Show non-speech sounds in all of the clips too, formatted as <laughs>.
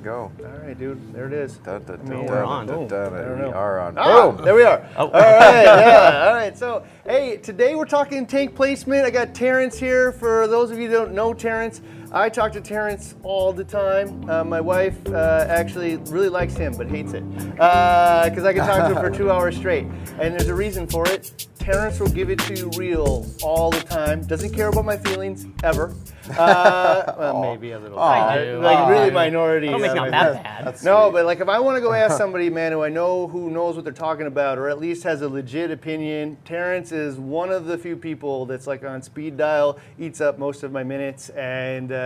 go. All right, dude. There it is. Da, da, I mean, we're on. da, Boom. da, da, we are on. Ah, Boom. there we are. Oh. All right, <laughs> yeah. All right. So, hey, today we're talking tank placement. I got Terrence here. For those of you who don't know Terrence, I talk to Terrence all the time. Uh, my wife uh, actually really likes him, but hates it because I can talk to him for <laughs> two hours straight. And there's a reason for it. Terrence will give it to you real all the time. Doesn't care about my feelings ever. Uh, <laughs> well, maybe a little. I bit. do. Like I really minority. I don't make uh, it my- that bad. That's no, sweet. but like if I want to go ask <laughs> somebody, man, who I know who knows what they're talking about, or at least has a legit opinion, Terrence is one of the few people that's like on speed dial, eats up most of my minutes, and uh,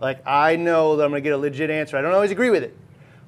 like I know that I'm gonna get a legit answer. I don't always agree with it,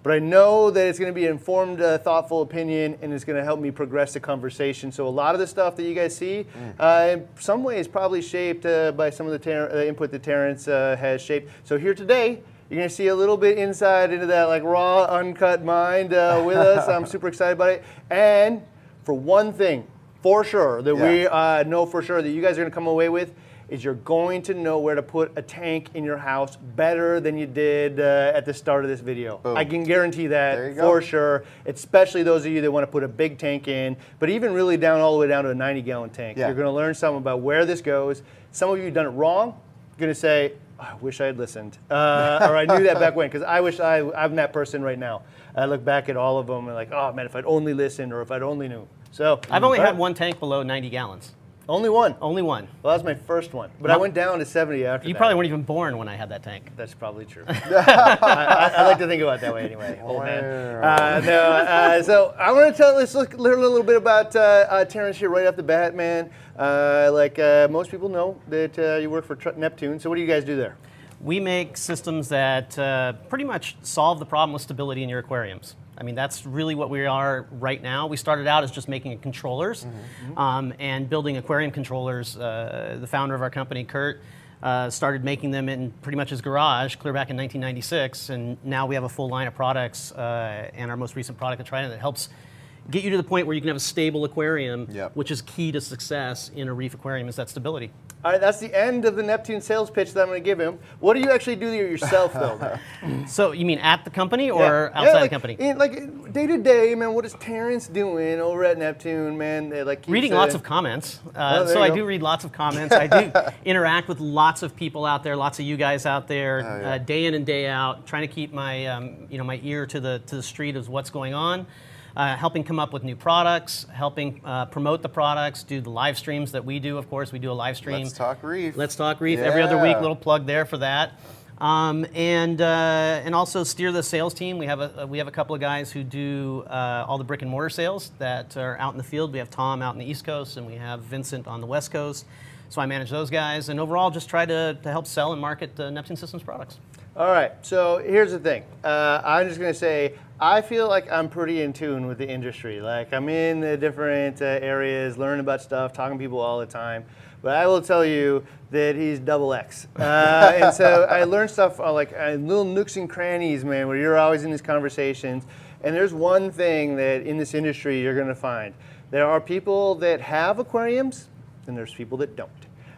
but I know that it's gonna be an informed, uh, thoughtful opinion, and it's gonna help me progress the conversation. So a lot of the stuff that you guys see, uh, in some ways, probably shaped uh, by some of the ter- uh, input that Terrence uh, has shaped. So here today. You're gonna see a little bit inside into that like raw, uncut mind uh, with us. I'm super excited about it. And for one thing, for sure, that we Yeah. uh, know for sure that you guys are gonna come away with is you're going to know where to put a tank in your house better than you did uh, at the start of this video. Boom. I can guarantee that for go. sure, especially those of you that want to put a big tank in, but even really down all the way down to a 90 gallon tank. Yeah. You're gonna learn something about where this goes. Some of you have done it wrong. You're gonna say, I wish I had listened, uh, <laughs> or I knew that back when, because I wish I, I'm that person right now. I look back at all of them and like, oh man, if I'd only listened or if I'd only knew. So I've only all had one tank below 90 gallons. Only one. Only one. Well, that was my first one, but I went down to 70 after You that. probably weren't even born when I had that tank. That's probably true. <laughs> <laughs> I, I, I like to think about it that way anyway, old man. Uh, no, uh, so I want to tell. Let's look, learn a little bit about uh, uh, Terrence here right off the bat, man. Uh, like uh, most people know that uh, you work for Tr- Neptune. So what do you guys do there? We make systems that uh, pretty much solve the problem with stability in your aquariums. I mean, that's really what we are right now. We started out as just making controllers um, and building aquarium controllers. Uh, the founder of our company, Kurt, uh, started making them in pretty much his garage clear back in 1996. And now we have a full line of products uh, and our most recent product, the Trident, that helps get you to the point where you can have a stable aquarium, Yep. which is key to success in a reef aquarium, is that stability. All right, that's the end of the Neptune sales pitch that I'm going to give him. What do you actually do there yourself, though? <laughs> So you mean at the company or Yeah. outside Yeah, the like, company? in- like day to day, man. What is Terrence doing over at Neptune, man? They, like reading lots of comments. Uh, Oh, so I go. do read lots of comments. I do <laughs> interact with lots of people out there, lots of you guys out there, Oh, yeah. uh, day in and day out, trying to keep my um, you know my ear to the to the street of what's going on. Uh, helping come up with new products, helping uh, promote the products, do the live streams that we do. Of course, we do a live stream. Let's talk reef. Let's Talk Reef every other week. Little plug there for that. Um, and uh, and also steer the sales team. We have a we have a couple of guys who do uh, all the brick and mortar sales that are out in the field. We have Tom out in the East Coast, and we have Vincent on the West Coast. So I manage those guys, and overall just try to, to help sell and market uh, Neptune Systems products. All right, so here's the thing. Uh, I'm just gonna say I feel like I'm pretty in tune with the industry. Like I'm in the different uh, areas, learning about stuff, talking to people all the time. But I will tell you that he's double X, uh, <laughs> and so I learned stuff uh, like uh, little nooks and crannies, man, where you're always in these conversations. And there's one thing that in this industry you're gonna find: there are people that have aquariums, and there's people that don't.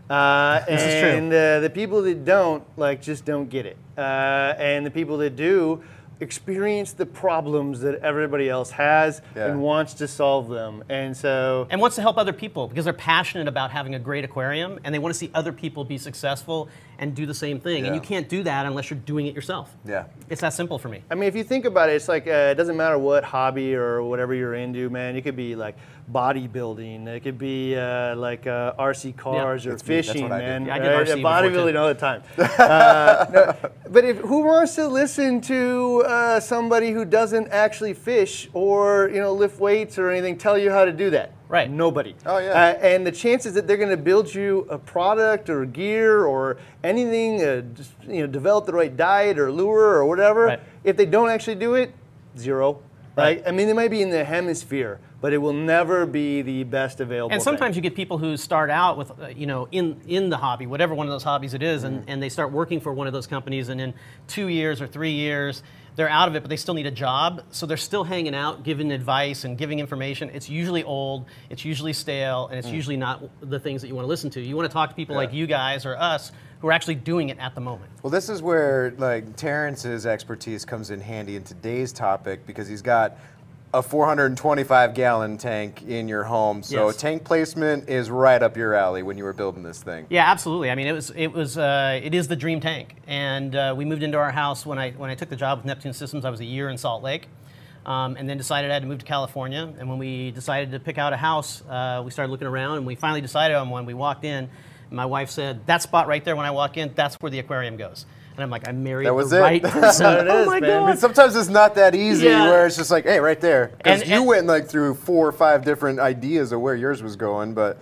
Uh, <laughs> This is true. and uh, the people that don't like just don't get it uh, and the people that do experience the problems that everybody else has Yeah. and wants to solve them and so And wants to help other people because they're passionate about having a great aquarium and they want to see other people be successful and do the same thing. And you can't do that unless you're doing it yourself. Yeah. It's that simple for me. I mean, if you think about it, it's like uh, it doesn't matter what hobby or whatever you're into, man. You could be like bodybuilding. It could be uh, like uh, RC cars or That's me. That's fishing, what I do. man. Yeah, I did right? RC before, bodybuilding all the time. <laughs> uh, no, but if who wants to listen to uh, somebody who doesn't actually fish or you know lift weights or anything tell you how to do that? Right. Nobody. Oh, yeah. Uh, and the chances that they're going to build you a product or gear or anything, uh, just, you know, develop the right diet or lure or whatever, Right. if they don't actually do it, zero. Right. Right. I mean, they might be in the hemisphere, but it will never be the best available. And thing. sometimes you get people who start out with, uh, you know, in in the hobby, whatever one of those hobbies it is, and, and they start working for one of those companies, and in two years or three years, they're out of it, but they still need a job. So they're still hanging out, giving advice and giving information. It's usually old, it's usually stale, and it's usually not the things that you want to listen to. You want to talk to people like you guys or us who are actually doing it at the moment. Well, this is where like Terrence's expertise comes in handy in today's topic because he's got a 425 gallon tank in your home. So Yes. tank placement is right up your alley when you were building this thing. Yeah, absolutely. I mean, it was it was uh, it is the dream tank, and uh, we moved into our house when I when I took the job with Neptune Systems. I was a year in Salt Lake, um, and then decided I had to move to California. And when we decided to pick out a house, uh, we started looking around, and we finally decided on one. We walked in, and my wife said, "That spot right there, when I walk in, that's where the aquarium goes." And I'm like, "I married That was the it. right <laughs> person." There it oh is, my man. I mean, god! sometimes it's not that easy Yeah. where it's just like, hey, right there. Because And- you and- went like through four or five different ideas of where yours was going, but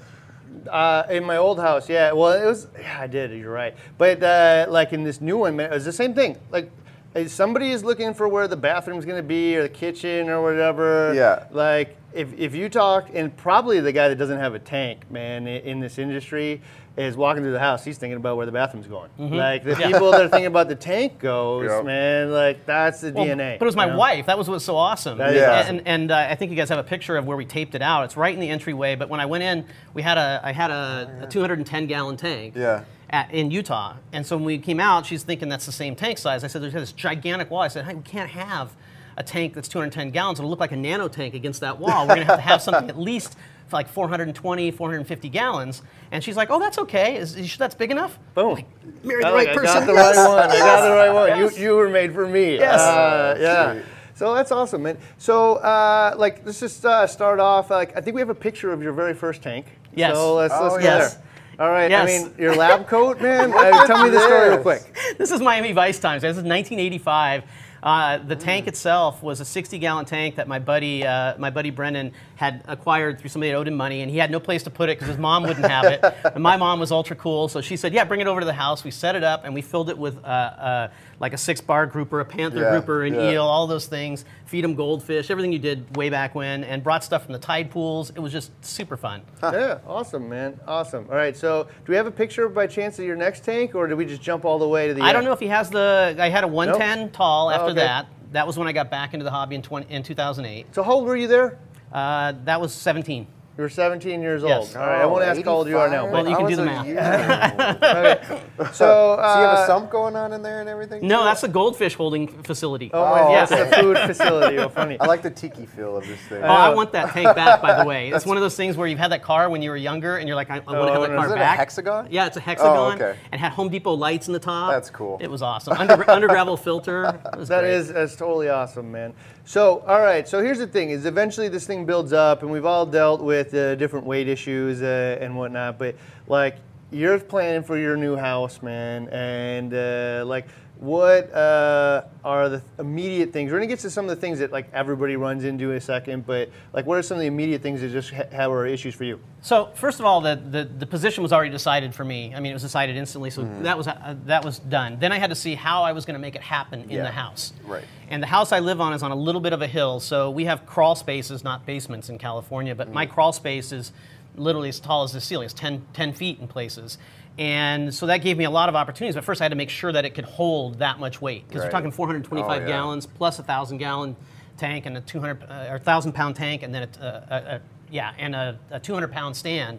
Uh, in my old house, yeah. Well, it was. Yeah, I did. You're right. But uh, like in this new one, man, it was the same thing. Like. If somebody is looking for where the bathroom's going to be or the kitchen or whatever. Yeah. Like if, if you talk, and probably the guy that doesn't have a tank, man, in this industry, is walking through the house. He's thinking about where the bathroom's going. Like the people that are thinking about the tank goes, Yep. man. Like that's the Well, DNA. But it was my you know? wife. That was what's so awesome. That is Yeah. awesome. And, and uh, I think you guys have a picture of where we taped it out. It's right in the entryway. But when I went in, we had a I had a, a 210 gallon tank. Yeah. At, in Utah, and so when we came out, she's thinking that's the same tank size. I said, "There's this gigantic wall." I said, "Hey, we can't have a tank that's 210 gallons. It'll look like a nano tank against that wall. We're gonna have to have something at least for like 420, 450 gallons." And she's like, "Oh, that's okay. Is, is that's big enough?" Boom. Like, married I the right like- person. I got the Yes. right one. I got the right one. Yes. You, you were made for me. Yes. Uh, Oh, yeah. sweet. So that's awesome, man. So, uh, like, let's just uh, start off. Like, I think we have a picture of your very first tank. Yes. So let's, Oh, let's go yes. there. All right. Yes. I mean, your lab <laughs> coat, man. Uh, tell me the story real quick. this is Miami Vice times. This is 1985. Uh, the tank itself was a 60-gallon tank that my buddy, uh, my buddy Brendan, had acquired through somebody that owed him money, and he had no place to put it because his mom wouldn't have it. <laughs> And my mom was ultra cool, so she said, "Yeah, bring it over to the house." We set it up, and we filled it with uh, uh, like a six-bar grouper, a panther Yeah, grouper, an yeah. eel, all those things. Feed them goldfish, everything you did way back when, and brought stuff from the tide pools. It was just super fun. Yeah, awesome, man. Awesome. All right. So, do we have a picture by chance of your next tank, or did we just jump all the way to the I end? don't know if he has the. I had a 110 tall after okay. that. That was when I got back into the hobby in 20, in 2008. So, how old were you there? Uh, that was 17. You were 17 years old. Yes. old. All right. I won't ask how old you are now. Well, you can do the math. year <laughs> old. <laughs> so, uh, Do you have a sump going on in there and everything? No, too? that's a goldfish holding facility. Oh, Oh, yes, okay. the food facility. Oh, funny. I like the tiki feel of this thing. Oh, I want that tank back, by the way. <laughs> It's one of those things where you've had that car when you were younger and you're like, I, I want to Oh, have that no. car Is it a back. hexagon? Yeah, it's a hexagon. Oh, okay. And had Home Depot lights in the top. That's cool. It was awesome. Under, under gravel filter. It That great. is that's totally awesome, man. So, all right. So here's the thing: is eventually this thing builds up, and we've all dealt with uh, different weight issues uh, and whatnot. But like, you're planning for your new house, man, and uh, like, what uh, are the immediate things? We're gonna get to some of the things that like everybody runs into in a second. But like, what are some of the immediate things that just ha- have are issues for you? So first of all, the, the, the position was already decided for me. I mean, it was decided instantly, so that was uh, that was done. Then I had to see how I was going to make it happen in Yeah. the house. Right. And the house I live on is on a little bit of a hill, so we have crawl spaces, not basements in California. But my crawl space is literally as tall as the ceiling. It's 10, 10 feet in places. And so that gave me a lot of opportunities. But first, I had to make sure that it could hold that much weight because Right. we're talking 425 Oh, yeah. gallons plus a thousand gallon tank and a 200 uh, or thousand pound tank and then a, a, a yeah and a, a 200 pound stand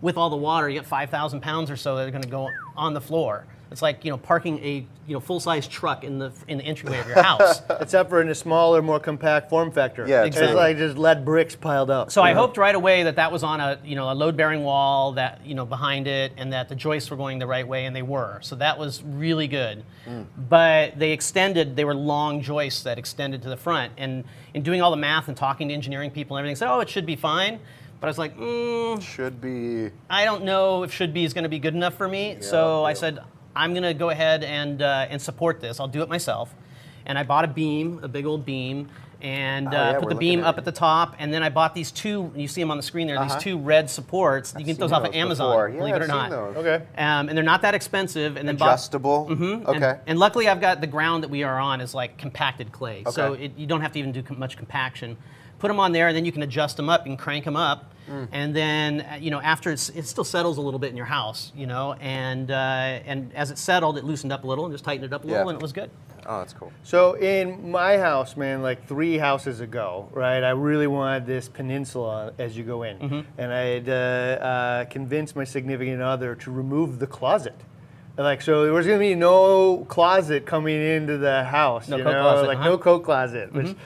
with all the water you get 5,000 pounds or so that are going to go on the floor. It's like you know parking a you know full size truck in the in the entryway of your house. <laughs> Except for in a smaller, more compact form factor. Yeah, it's like just lead bricks piled up. So I hoped right away that that was on a you know a load bearing wall that you know behind it and that the joists were going the right way and they were. So that was really good. But they extended. They were long joists that extended to the front. And in doing all the math and talking to engineering people and everything, said oh it should be fine. But I was like, mm, Should be. I don't know if should be is going to be good enough for me. so I said, I'm going to go ahead and uh, and support this. I'll do it myself. And I bought a beam, a big old beam, and uh, Oh, yeah, put the beam at up it. at the top. And then I bought these two. You see them on the screen there. Uh-huh. These two red supports. you can get those off those of Amazon. Yeah, believe it or I've not. okay. Um, and they're not that expensive. And then bought- Adjustable. Mhm. Okay. And, and luckily, I've got the ground that we are on is like compacted clay, so Okay. it, you don't have to even do much compaction. Put them on there, and then you can adjust them up. You can crank them up, Mm. and then uh, you know after it's, it still settles a little bit in your house, you know, and uh, and as it settled, it loosened up a little and just tightened it up a little, Yeah. and it was good. oh, that's cool. So in my house, man, like three houses ago, right? I really wanted this peninsula as you go in, Mm-hmm. and I had uh, uh, convinced my significant other to remove the closet. Like so, there was gonna be no closet coming into the house. No you coat know, closet, like uh-huh. Mm-hmm. no coat closet. Which I'm gonna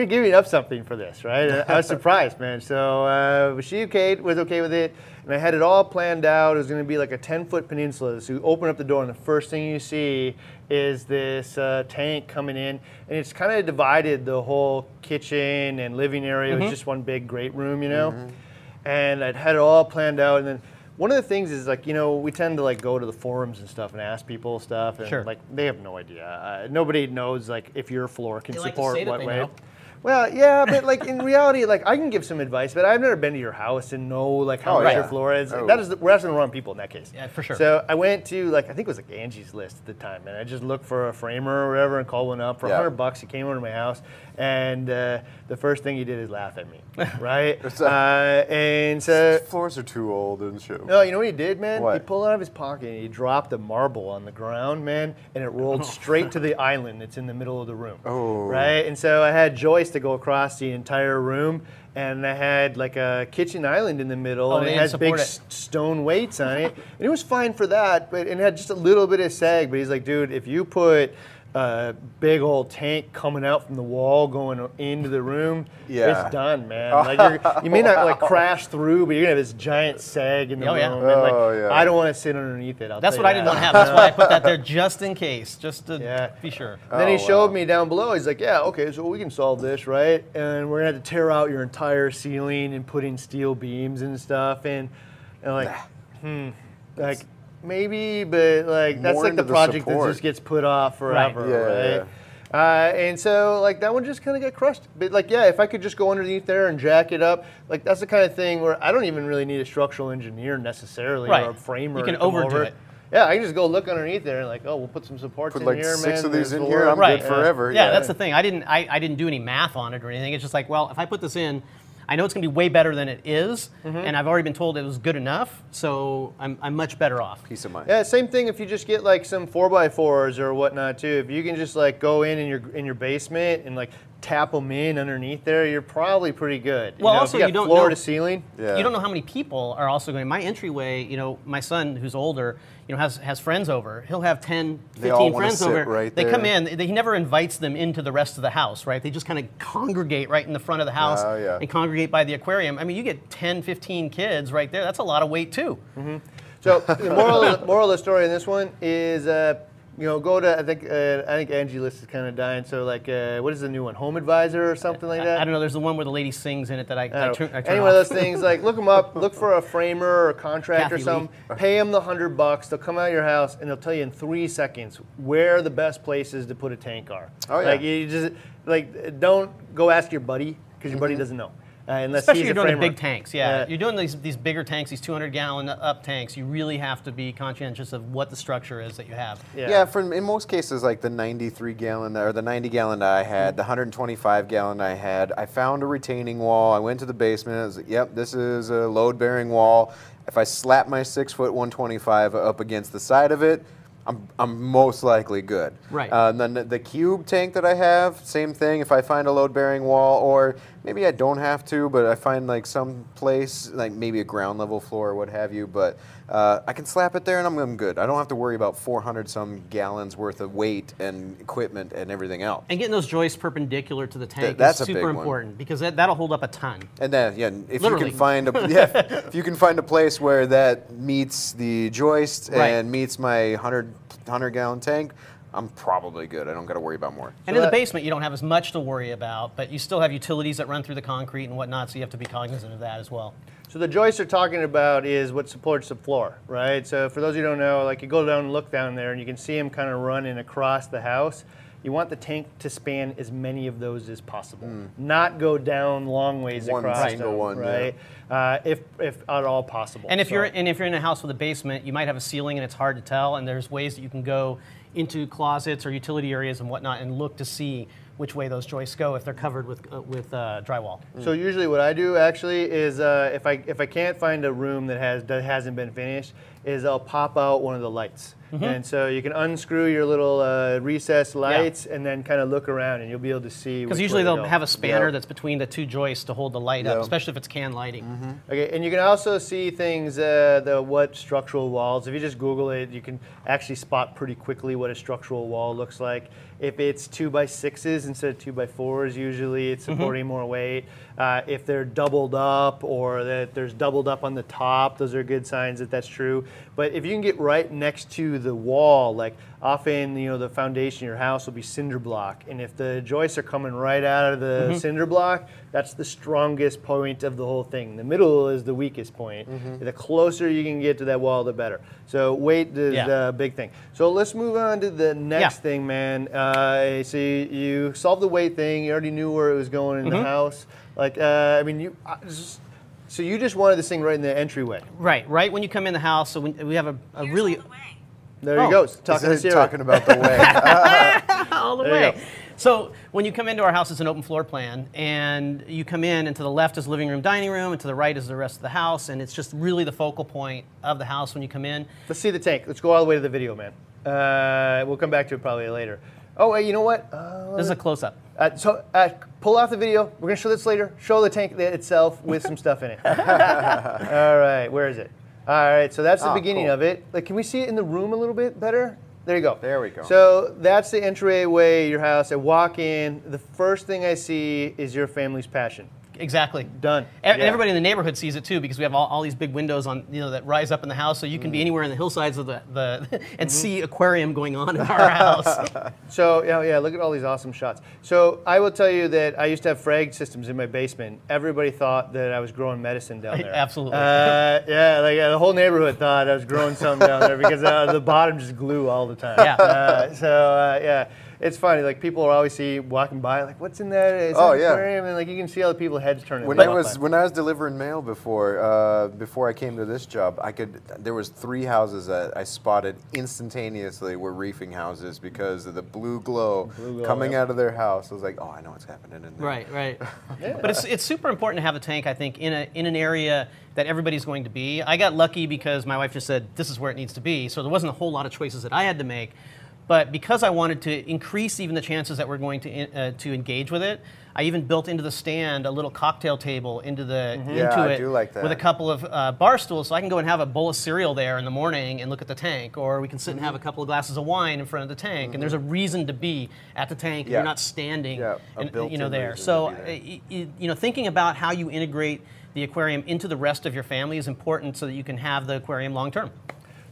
give giving up something for this, right? <laughs> I was surprised, man. So uh, she, Kate, was okay with it, and I had it all planned out. It was gonna be like a 10 foot peninsula. So you open up the door, and the first thing you see is this uh, tank coming in, and it's kind of divided the whole kitchen and living area. Mm-hmm. It was just one big great room, you know. And I'd had it all planned out, and then one of the things is like you know we tend to like go to the forums and stuff and ask people stuff, and Sure. like they have no idea. Uh, nobody knows like if your floor can They like to support say what they way. know. Well, yeah, but like in reality, like I can give some advice, but I've never been to your house and know like how Oh, yeah. your floor is. Oh. That is, the, we're asking the wrong people in that case. Yeah, for sure. So I went to like I think it was like Angie's List at the time, and I just looked for a framer or whatever and called one up for a Yeah. hundred bucks. He came over to my house, and uh, the first thing he did is laugh at me, <laughs> right? Uh, and so Floors are too old and shit. no, you know what he did, man? He pulled out of his pocket and he dropped a marble on the ground, man, and it rolled <laughs> straight to the island that's in the middle of the room. Oh. Right? And so I had joists to go across the entire room, and I had like a kitchen island in the middle, Oh, and it has big it. stone weights on it. and it was fine for that, but and it had just a little bit of sag. But he's like, dude, if you put a big old tank coming out from the wall going into the room, Yeah. it's done, man. Like you're, you may not like crash through, but you're gonna have this giant sag in the Oh, yeah. and, like, Oh, yeah. I don't want to sit underneath it. I'll That's what you I didn't want to have. That's why I put that <laughs> there just in case, just to Yeah. be sure. And then he Oh, showed wow. me down below. He's like, "Yeah, okay, so we can solve this, right? And we're gonna have to tear out your entire ceiling and put in steel beams and stuff." And, and like, hmm, like maybe, but like that's More like the into the project that just gets put off forever, Yeah, right? Uh, and so like that one just kind of got crushed. But like, yeah, if I could just go underneath there and jack it up, like that's the kind of thing where I don't even really need a structural engineer necessarily Right. or a framer. You can overdo over. it. Yeah, I can just go look underneath there and like, oh, we'll put some supports Put in like here, six man. of these There's in here. I'm Right. good forever. Yeah, that's the thing. I didn't I, I didn't do any math on it or anything. It's just like, well, if I put this in, I know it's going to be way better than it is, Mm-hmm. and I've already been told it was good enough, so I'm, I'm much better off. Peace of mind. Yeah, same thing if you just get like some four by fours or whatnot too. If you can just like go in in your in your basement and like tap them in underneath there, you're probably pretty good. Well, know, also, if you, got you don't floor know- to ceiling. Yeah. You don't know how many people are also going. My entryway, you know, my son who's older, you know, has has friends over. He'll have 10, 15 They all wanna friends sit over. right they come in. They, he never invites them into the rest of the house, right? They just kind of congregate right in the front of the house Oh, yeah. and congregate by the aquarium. I mean, you get 10, 15 kids right there. That's a lot of weight too. So <laughs> the moral moral of the story in this one is, uh, you know, go to I think uh, I think Angie List is kind of dying. So like, uh, what is the new one? Home Advisor or something like that. I don't know. There's the one where the lady sings in it that I, I I, don't turn. I turn Any one of those things, like look them up, look for a framer or a contractor or Kathy something. Pay them the hundred bucks. They'll come out of your house and they'll tell you in three seconds where the best places to put a tank are. Oh, yeah. Like you just like don't go ask your buddy because your Mm-hmm. buddy doesn't know. Uh, unless Especially he's you're a doing the big tanks, yeah. Yeah. You're doing these these bigger tanks, these 200 gallon up tanks. You really have to be conscientious of what the structure is that you have. Yeah. Yeah, for in most cases, like the 93 gallon or the 90 gallon that I had, the 125 gallon I had, I found a retaining wall. I went to the basement. I was like, "Yep, this is a load bearing wall." If I slap my six foot 125 up against the side of it, I'm, I'm most likely good. Right. Uh, and then the- the cube tank that I have, same thing. If I find a load bearing wall, or maybe I don't have to, but I find like some place, like maybe a ground level floor or what have you, but uh, I can slap it there and I'm, I'm good. I don't have to worry about 400 some gallons worth of weight and equipment and everything else. And getting those joists perpendicular to the tank that's is super one. important because that, that'll hold up a ton. And then, yeah, if Literally. you can find a <laughs> yeah, if you can find a place where that meets the joist Right. and meets my 100 100 gallon tank, I'm probably good. I don't got to worry about more. And So in the basement, you don't have as much to worry about, but you still have utilities that run through the concrete and whatnot, so you have to be cognizant of that as well. So the joists they're talking about is what supports the floor, right? So for those of you who don't know, like you go down and look down there and you can see them kind of running across the house. You want the tank to span as many of those as possible, not go down long ways One across single them, one, yeah. right? Uh, if if at all possible. And if So- you're and if you're in a house with a basement, you might have a ceiling and it's hard to tell. And there's ways that you can go into closets or utility areas and whatnot and look to see which way those joists go if they're covered with uh, with uh, drywall. So usually, what I do actually is uh, if I if I can't find a room that has that hasn't been finished, is they'll pop out one of the lights. And so you can unscrew your little uh, recessed lights and then kind of look around and you'll be able to see. Because usually they'll have a spanner Yep. that's between the two joists to hold the light up, especially if it's can lighting. Okay, and you can also see things, uh, the what structural walls. If you just Google it, you can actually spot pretty quickly what a structural wall looks like. If it's two by sixes instead of two by fours, usually it's supporting more weight. Uh, if they're doubled up or that there's doubled up on the top, those are good signs that that's true. But if you can get right next to the wall, like often you know the foundation of your house will be cinder block, and if the joists are coming right out of the cinder block, that's the strongest point of the whole thing. The middle is the weakest point. The closer you can get to that wall, the better. So weight is Yeah. the big thing. So let's move on to the next Yeah. thing, man. Uh, so you, you solved the weight thing. You already knew where it was going in Mm-hmm. the house. Like, uh, I mean, you. I just- so you just wanted this thing right in the entryway. Right, right when you come in the house. So when, we have a, a really There Oh. you go. Talking to Is it Sierra. talking about the way. <laughs> <laughs> all the There way. So when you come into our house, it's an open floor plan, and you come in, and to the left is living room, dining room, and to the right is the rest of the house, and it's just really the focal point of the house when you come in. Let's see the tank. Let's go all the way to the video, man. Uh, we'll come back to it probably later. Oh, wait, you know what? Uh, This is a close up. uh, so uh, pull off the video. We're gonna show this later. Show the tank itself with some stuff in it. <laughs> all right, where is it? All right, so that's the Oh, beginning cool. of it. Like, can we see it in the room a little bit better? There you go. There we go. So that's the entryway to your house. I walk in. The first thing I see is your family's passion. Exactly. Done. E- And Yeah. everybody in the neighborhood sees it too because we have all, all these big windows on you know that rise up in the house, so you can Mm-hmm. be anywhere in the hillsides of the, the <laughs> and see aquarium going on in our house. <laughs> So yeah, yeah. Look at all these awesome shots. So I will tell you that I used to have frag systems in my basement. Everybody thought that I was growing medicine down there. Absolutely. Uh, yeah, like uh, the whole neighborhood thought I was growing something down there because uh, the bottom just glue all the time. Yeah. Uh, so uh, yeah, it's funny. Like people are always see walking by, like, "What's in there? Is that Oh, an yeah. aquarium?" And like you can see all the people's heads turning. when I was by. when I was delivering mail before uh, before I came to this job, I could there was three houses that I spotted instantaneously were reefing houses because of the blue glow, Blue glow, coming yep. out of their house. I was like, oh, I know what's happening in there. Right, right. <laughs> But it's, it's super important to have a tank, I think, in, a, in an area that everybody's going to be. I got lucky because my wife just said, this is where it needs to be. So there wasn't a whole lot of choices that I had to make. But because I wanted to increase even the chances that we're going to, in- uh, to engage with it, I even built into the stand a little cocktail table into the into Yeah, I it like with a couple of uh, bar stools, so I can go and have a bowl of cereal there in the morning and look at the tank, or we can sit and have a couple of glasses of wine in front of the tank. And there's a reason to be at the tank. Yeah. You're not standing, Yeah, and, you know, there. So there. y- y- you know, thinking about how you integrate the aquarium into the rest of your family is important so that you can have the aquarium long term.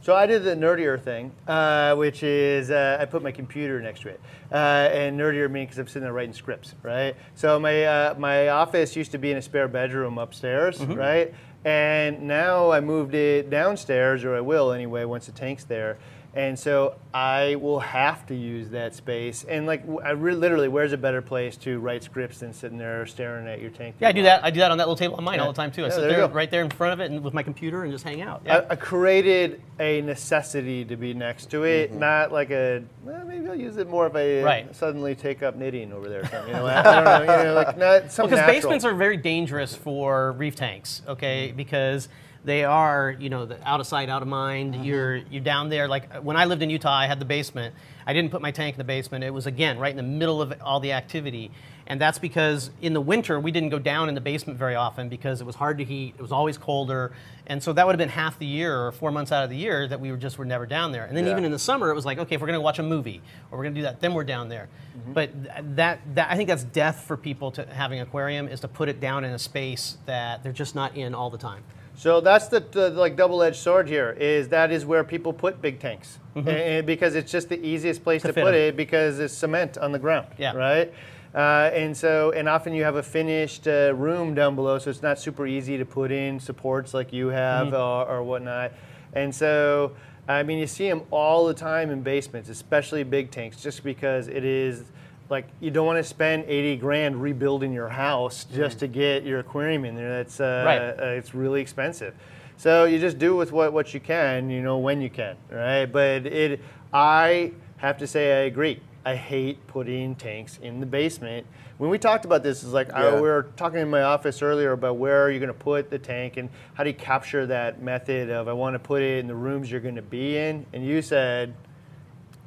So I did the nerdier thing, uh, which is uh, I put my computer next to it, uh, and nerdier means because I'm sitting there writing scripts, right? So my uh, my office used to be in a spare bedroom upstairs, Mm-hmm. right? And now I moved it downstairs, or I will anyway, once the tank's there. And so I will have to use that space. And like, I re- literally, where's a better place to write scripts than sitting there staring at your tank? Yeah, I do that. I do that on that little table on mine Yeah. all the time too. I Yeah, sit there there, right there in front of it, and with my computer, and just hang out. I, Yeah. I created a necessity to be next to it, mm-hmm. not like a well, maybe I'll use it more if I Right. suddenly take up knitting over there. Or something, you know, <laughs> I don't know, you know, like not because natural. basements are very dangerous for reef tanks. Okay, because they are, you know, the out of sight, out of mind. Mm-hmm. You're you're down there. Like when I lived in Utah, I had the basement. I didn't put my tank in the basement. It was again right in the middle of all the activity, and that's because in the winter we didn't go down in the basement very often because it was hard to heat. It was always colder, and so that would have been half the year or four months out of the year that we were just were never down there. And then Yeah. even in the summer, it was like, okay, if we're going to watch a movie or we're going to do that, then we're down there. Mm-hmm. But that, that I think that's death for people to having an aquarium is to put it down in a space that they're just not in all the time. So that's the, the like double-edged sword here. Is that is where people put big tanks, and, because it's just the easiest place To to, put it because it's cement on the ground. Yeah. Right. Uh, and so, and often you have a finished uh, room down below, so it's not super easy to put in supports like you have or, or whatnot. And so, I mean, you see them all the time in basements, especially big tanks, just because it is like you don't want to spend 80 grand rebuilding your house just to get your aquarium in there. That's uh, Right. uh, it's really expensive. So you just do with what, what you can, you know, when you can, right? But it, I have to say, I agree. I hate putting tanks in the basement. When we talked about this, it's like I, we were talking in my office earlier about where are you're going to put the tank and how do you capture that method of I want to put it in the rooms you're going to be in, and you said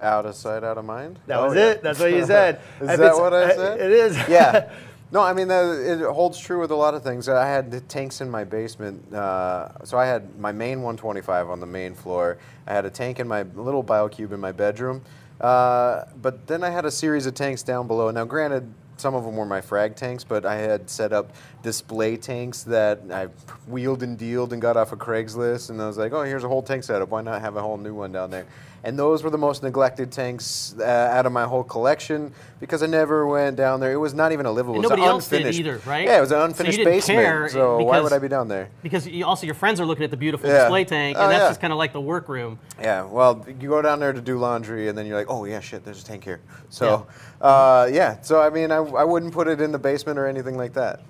Out of sight, out of mind. that Oh, was yeah. it. That's what you <laughs> said. Is If that what I said? It is. yeah. <laughs> No, I mean it holds true with a lot of things. I had the tanks in my basement, uh, so I had my main 125 on the main floor. I had a tank in my little biocube in my bedroom, uh, but then I had a series of tanks down below. Now, granted, some of them were my frag tanks, but I had set up display tanks that I wheeled and dealed and got off of Craigslist, and I was like, oh, here's a whole tank setup. Why not have a whole new one down there? And those were the most neglected tanks uh, out of my whole collection because I never went down there. It was not even a livable. And it was nobody else did unfinished. either, right? Yeah, it was an unfinished didn't basement. so why would I be down there? Because you, also your friends are looking at the beautiful Yeah. display tank, Oh, and that's yeah. just kind of like the workroom. Yeah, well, you go down there to do laundry, and then you're like, oh yeah, shit, there's a tank here. So, yeah, uh, yeah so I mean, I, I wouldn't put it in the basement or anything like that.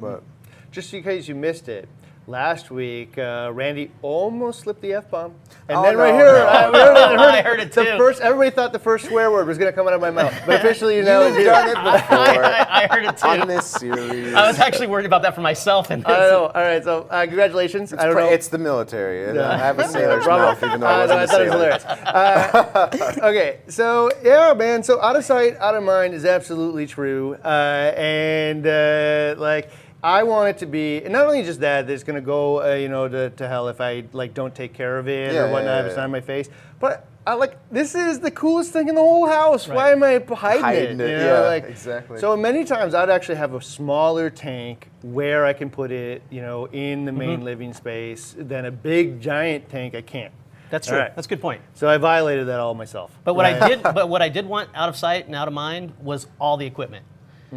But Just in case you missed it, last week uh, Randy almost slipped the f bomb, and Oh, then right here, no. I, <laughs> heard it, I heard it the first, everybody thought the first swear word was going to come out of my mouth, but officially you <laughs> know you've it's done it before <laughs> I, I heard it too. on this series. I was actually worried about that for myself. And I know. All right, so uh, congratulations. I don't It's know. It's the military. and Yeah. I have a sailor's mouth, even though I Uh, no, wasn't I a thought it was sailor. hilarious. Uh, okay, so yeah, man. So out of sight, out of mind is absolutely true, uh, and uh, like I want it to be, and not only just that, that it's gonna go, uh, you know, to, to hell if I like don't take care of it Yeah, or whatnot yeah, if it's yeah. not in my face, but. I like this is the coolest thing in the whole house. Why am I hiding, Hiding it? it, You know, yeah, like- exactly. So many times I'd actually have a smaller tank where I can put it, you know, in the main living space than a big giant tank. I can't. That's true. right. That's a good point. So I violated that all myself. But what I did, <laughs> but what I did want out of sight and out of mind was all the equipment.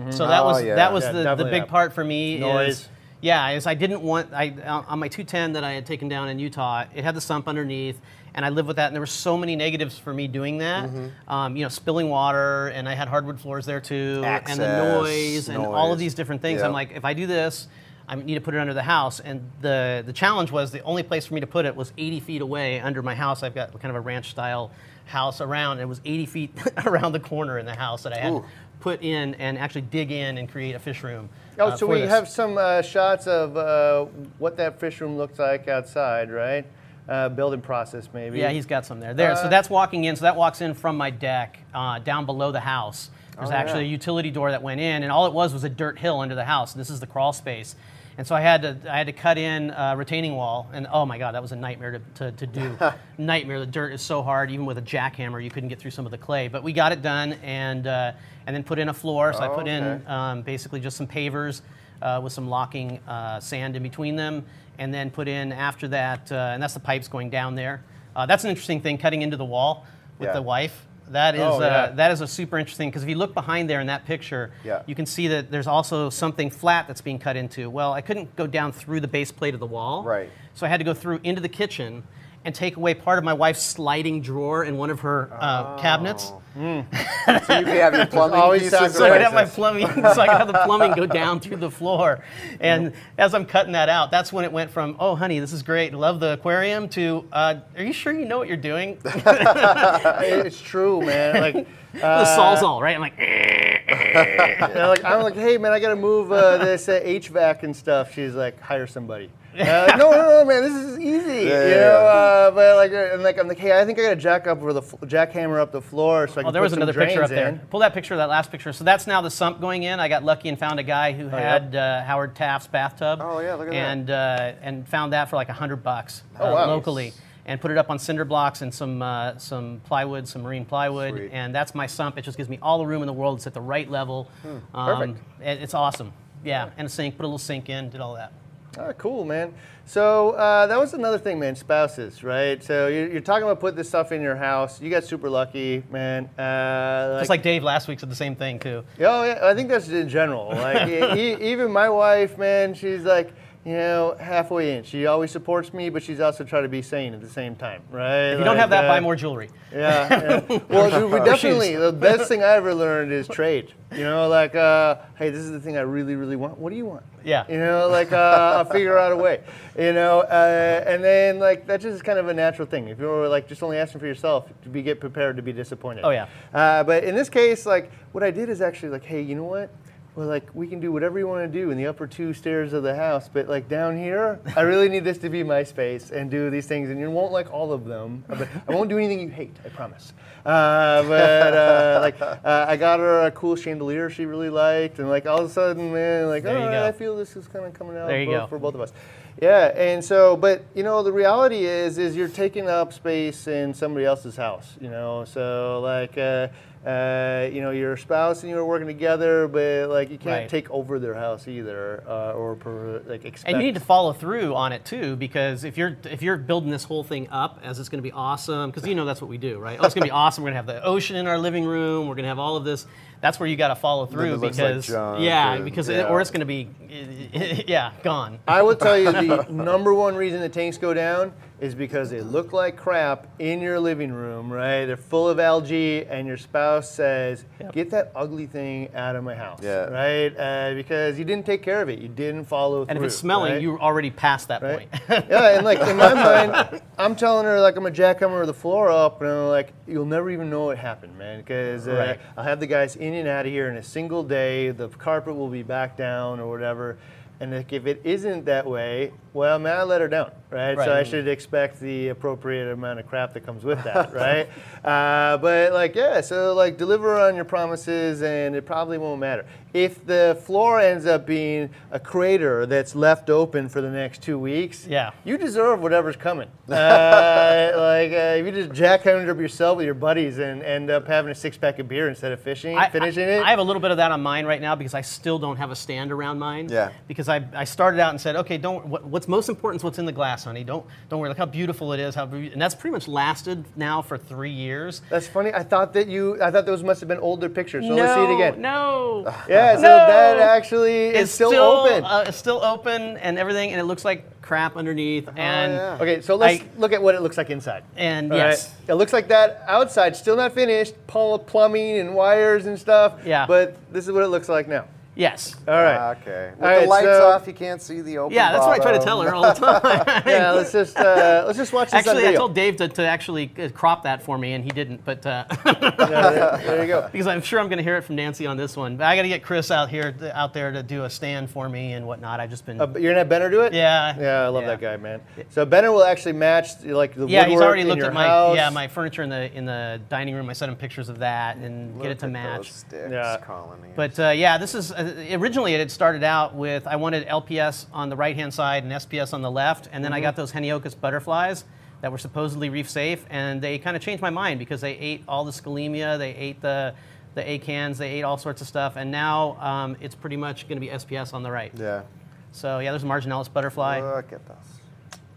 So that Oh, was yeah. that was Yeah, the, the big that. part for me. Noise. Is, yeah, is I didn't want I uh, on my 210 that I had taken down in Utah. It had the sump underneath, and I lived with that. And there were so many negatives for me doing that. Um, you know, spilling water, and I had hardwood floors there too, and the Access, noise, and all of these different things. Yeah. I'm like, if I do this. I need to put it under the house, and the the challenge was the only place for me to put it was 80 feet away under my house. I've got kind of a ranch style house around. And it was 80 feet <laughs> around the corner in the house that I had Ooh. Put in and actually dig in and create a fish room. Oh, uh, so we this. have some uh, shots of uh, what that fish room looks like outside, right? Uh, building process, maybe. Yeah, he's got some there. There, so Uh, that's walking in. So that walks in from my deck uh, down below the house. There's Oh, actually yeah. a utility door that went in, and all it was was a dirt hill under the house. This is the crawl space, and so I had to I had to cut in a retaining wall, and oh my god, that was a nightmare to, to, to do. <laughs> nightmare. The dirt is so hard. Even with a jackhammer, you couldn't get through some of the clay. But we got it done, and uh, and then put in a floor. So I Oh, put in um, basically just some pavers uh, with some locking uh, sand in between them, and then put in after that, uh, and that's the pipes going down there. Uh, that's an interesting thing, cutting into the wall with Yeah. the wife. That is Oh, yeah. uh, that is a super interesting because if you look behind there in that picture, Yeah. you can see that there's also something flat that's being cut into. Well, I couldn't go down through the base plate of the wall, Right. So I had to go through into the kitchen and take away part of my wife's sliding drawer in one of her uh, cabinets. <laughs> So <laughs> you can have your plumbing always sounds So I could have my plumbing, so I could have the plumbing go down through the floor. And as I'm cutting that out, that's when it went from, oh, honey, this is great, love the aquarium, to, uh, are you sure you know what you're doing? <laughs> it's true, man. Like, the uh, sawzall, right? I'm like, "Eh." Yeah, like I'm like, hey man, I gotta move uh, this uh, HVAC and stuff. She's like, hire somebody. <laughs> Uh, no, no, no, man, this is easy. Yeah, you yeah, know, yeah. uh, but like, uh, and like, I'm like, hey, I think I gotta jack up over the fl- jackhammer up the floor so I can Oh, there put was some another picture drains up there. in. Pull that picture, that last picture. So that's now the sump going in. I got lucky and found a guy who yeah? had uh, Howard Taft's bathtub. Oh, yeah, look at that. and, uh, and found that for like a hundred bucks uh, Oh, wow. locally, and put it up on cinder blocks and some uh, some plywood, some marine plywood, Sweet. and that's my sump. It just gives me all the room in the world. It's at the right level. Um, Hmm. Perfect. it's awesome. Yeah, and a sink. Put a little sink in. Did all that. Ah, cool, man. So uh, that was another thing, man. Spouses, right? So you're, you're talking about putting this stuff in your house. You got super lucky, man. Uh, Just like Dave last week said the same thing too. Oh yeah, I think that's in general. Like <laughs> e- even my wife, man, she's like, you know, halfway in. She always supports me, but she's also trying to be sane at the same time, right? If you don't have that, uh, buy more jewelry. Yeah. yeah. <laughs> Well, we definitely the best thing I ever learned is trade. You know, like, uh, hey, this is the thing I really, really want. What do you want? Yeah. You know, like uh, I'll figure out a way. You know, uh, and then like that's just kind of a natural thing. If you're like just only asking for yourself, to be get prepared to be disappointed. Oh, yeah. Uh, but in this case, like what I did is actually like, hey, you know what? Well, like we can do whatever you want to do in the upper two stairs of the house, but like down here, I really need this to be my space and do these things. And you won't like all of them, but I won't do anything you hate. I promise. Uh, but uh, like uh, I got her a cool chandelier she really liked, and like all of a sudden, man, like There oh. I feel this is kind of coming out both- for both of us. Yeah, and so, but you know, the reality is, is you're taking up space in somebody else's house. You know, so like, uh, you know, your spouse and you are working together, but like you can't Right. take over their house either, uh, or per, like expect. And you need to follow through on it too, because if you're if you're building this whole thing up as it's going to be awesome, because you know that's what we do, right? Oh, it's going to be <laughs> awesome. We're going to have the ocean in our living room. We're going to have all of this. That's where you got to follow through it looks like because junk yeah, and- because It, or it's going to be <laughs> yeah gone. I will tell you the <laughs> number one reason the tanks go down is because they look like crap in your living room, right? They're full of algae, and your spouse says, Yep. "Get that ugly thing out of my house," Yeah. right? Uh, because you didn't take care of it, you didn't follow through. And if it's smelling, right? you're already past that Right? point. <laughs> yeah, and like in my mind, I'm telling her like I'm a jackhammer the floor up, and I'm like, you'll never even know what happened, man, because uh, Right. I'll have the guys in and out of here in a single day. The carpet will be back down or whatever. And if it isn't that way, well, man, I let her down, right? So I should expect the appropriate amount of crap that comes with that, <laughs> right? Uh, but like, yeah, so like deliver on your promises, and it probably won't matter. If the floor ends up being a crater that's left open for the next two weeks, Yeah. you deserve whatever's coming. <laughs> Uh, like uh, if you just jackhammer up yourself with your buddies and end up having a six pack of beer instead of fishing, I, finishing I, it. I have a little bit of that on mine right now because I still don't have a stand around mine. Yeah. Because I, I started out and said, okay, don't. What, what's most important is what's in the glass, honey. Don't don't worry. Look how beautiful it is. How beau- and that's pretty much lasted now for three years. That's funny. I thought that you. I thought those must have been older pictures. So no, let's see it again. No. <sighs> Yeah. So No. that actually is it's still, open. Uh, it's still open and everything, and it looks like crap underneath. and yeah. okay. So let's I- look at what it looks like inside. and All right? yes, It looks like that outside, still not finished, pl- plumbing and wires and stuff. Yeah. But this is what it looks like now. Yes. All right. Ah, Okay. With All the right, lights so- off, you can't see the open. Yeah, that's what I try to tell her all the time. <laughs> yeah. <laughs> Let's just uh, let's just watch this on Actually, I told Dave to, to actually uh, crop that for me, and he didn't. But uh, Yeah, <laughs> there, there you go. because I'm sure I'm going to hear it from Nancy on this one. But I got to get Chris out here, out there to do a stand for me and whatnot. I've just been. Uh, you're gonna have Benner do it? yeah. Yeah, I love yeah. that guy, man. So Benner will actually match like the Yeah, woodwork he's already in looked at my house. yeah my furniture in the in the dining room. I sent him pictures of that and get it to at match. Those sticks Yeah. colonies. But uh, yeah, this is originally it had started out with I wanted LPS on the right hand side and SPS on the left, and then Mm-hmm. I got those Heniochus butterflies that were supposedly reef safe, and they kind of changed my mind because they ate all the scolymia, they ate the the acans, they ate all sorts of stuff, and now um, it's pretty much going to be SPS on the right. yeah. So yeah, there's a marginalis butterfly. Look at those.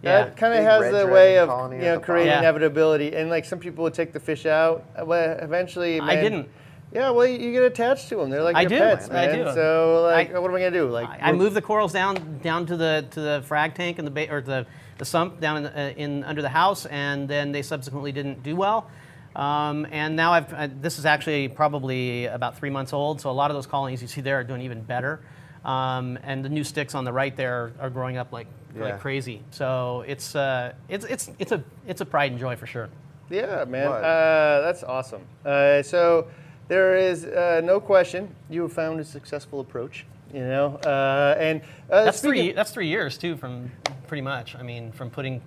yeah. That kind of has red the way of you know creating. Yeah. inevitability, and like some people would take the fish out. uh, Well, eventually, I didn't. Yeah, well, you get attached to them. They're like I your do, pets, I do. So like, I- what am I gonna do? Like, I, I we're- moved the corals down down to the to the frag tank in the ba- or the the sump down in, the, uh, in under the house, and then they subsequently didn't do well. Um, and now I've uh, this is actually probably about three months old, so a lot of those colonies you see there are doing even better. Um, and the new sticks on the right there are growing up like Yeah. like crazy. So it's uh, it's it's it's a it's a pride and joy for sure. Yeah, man, uh, that's awesome. Uh, so there is uh, no question you have found a successful approach. You know, uh, and uh, That's three that's three years too from pretty much. I mean from putting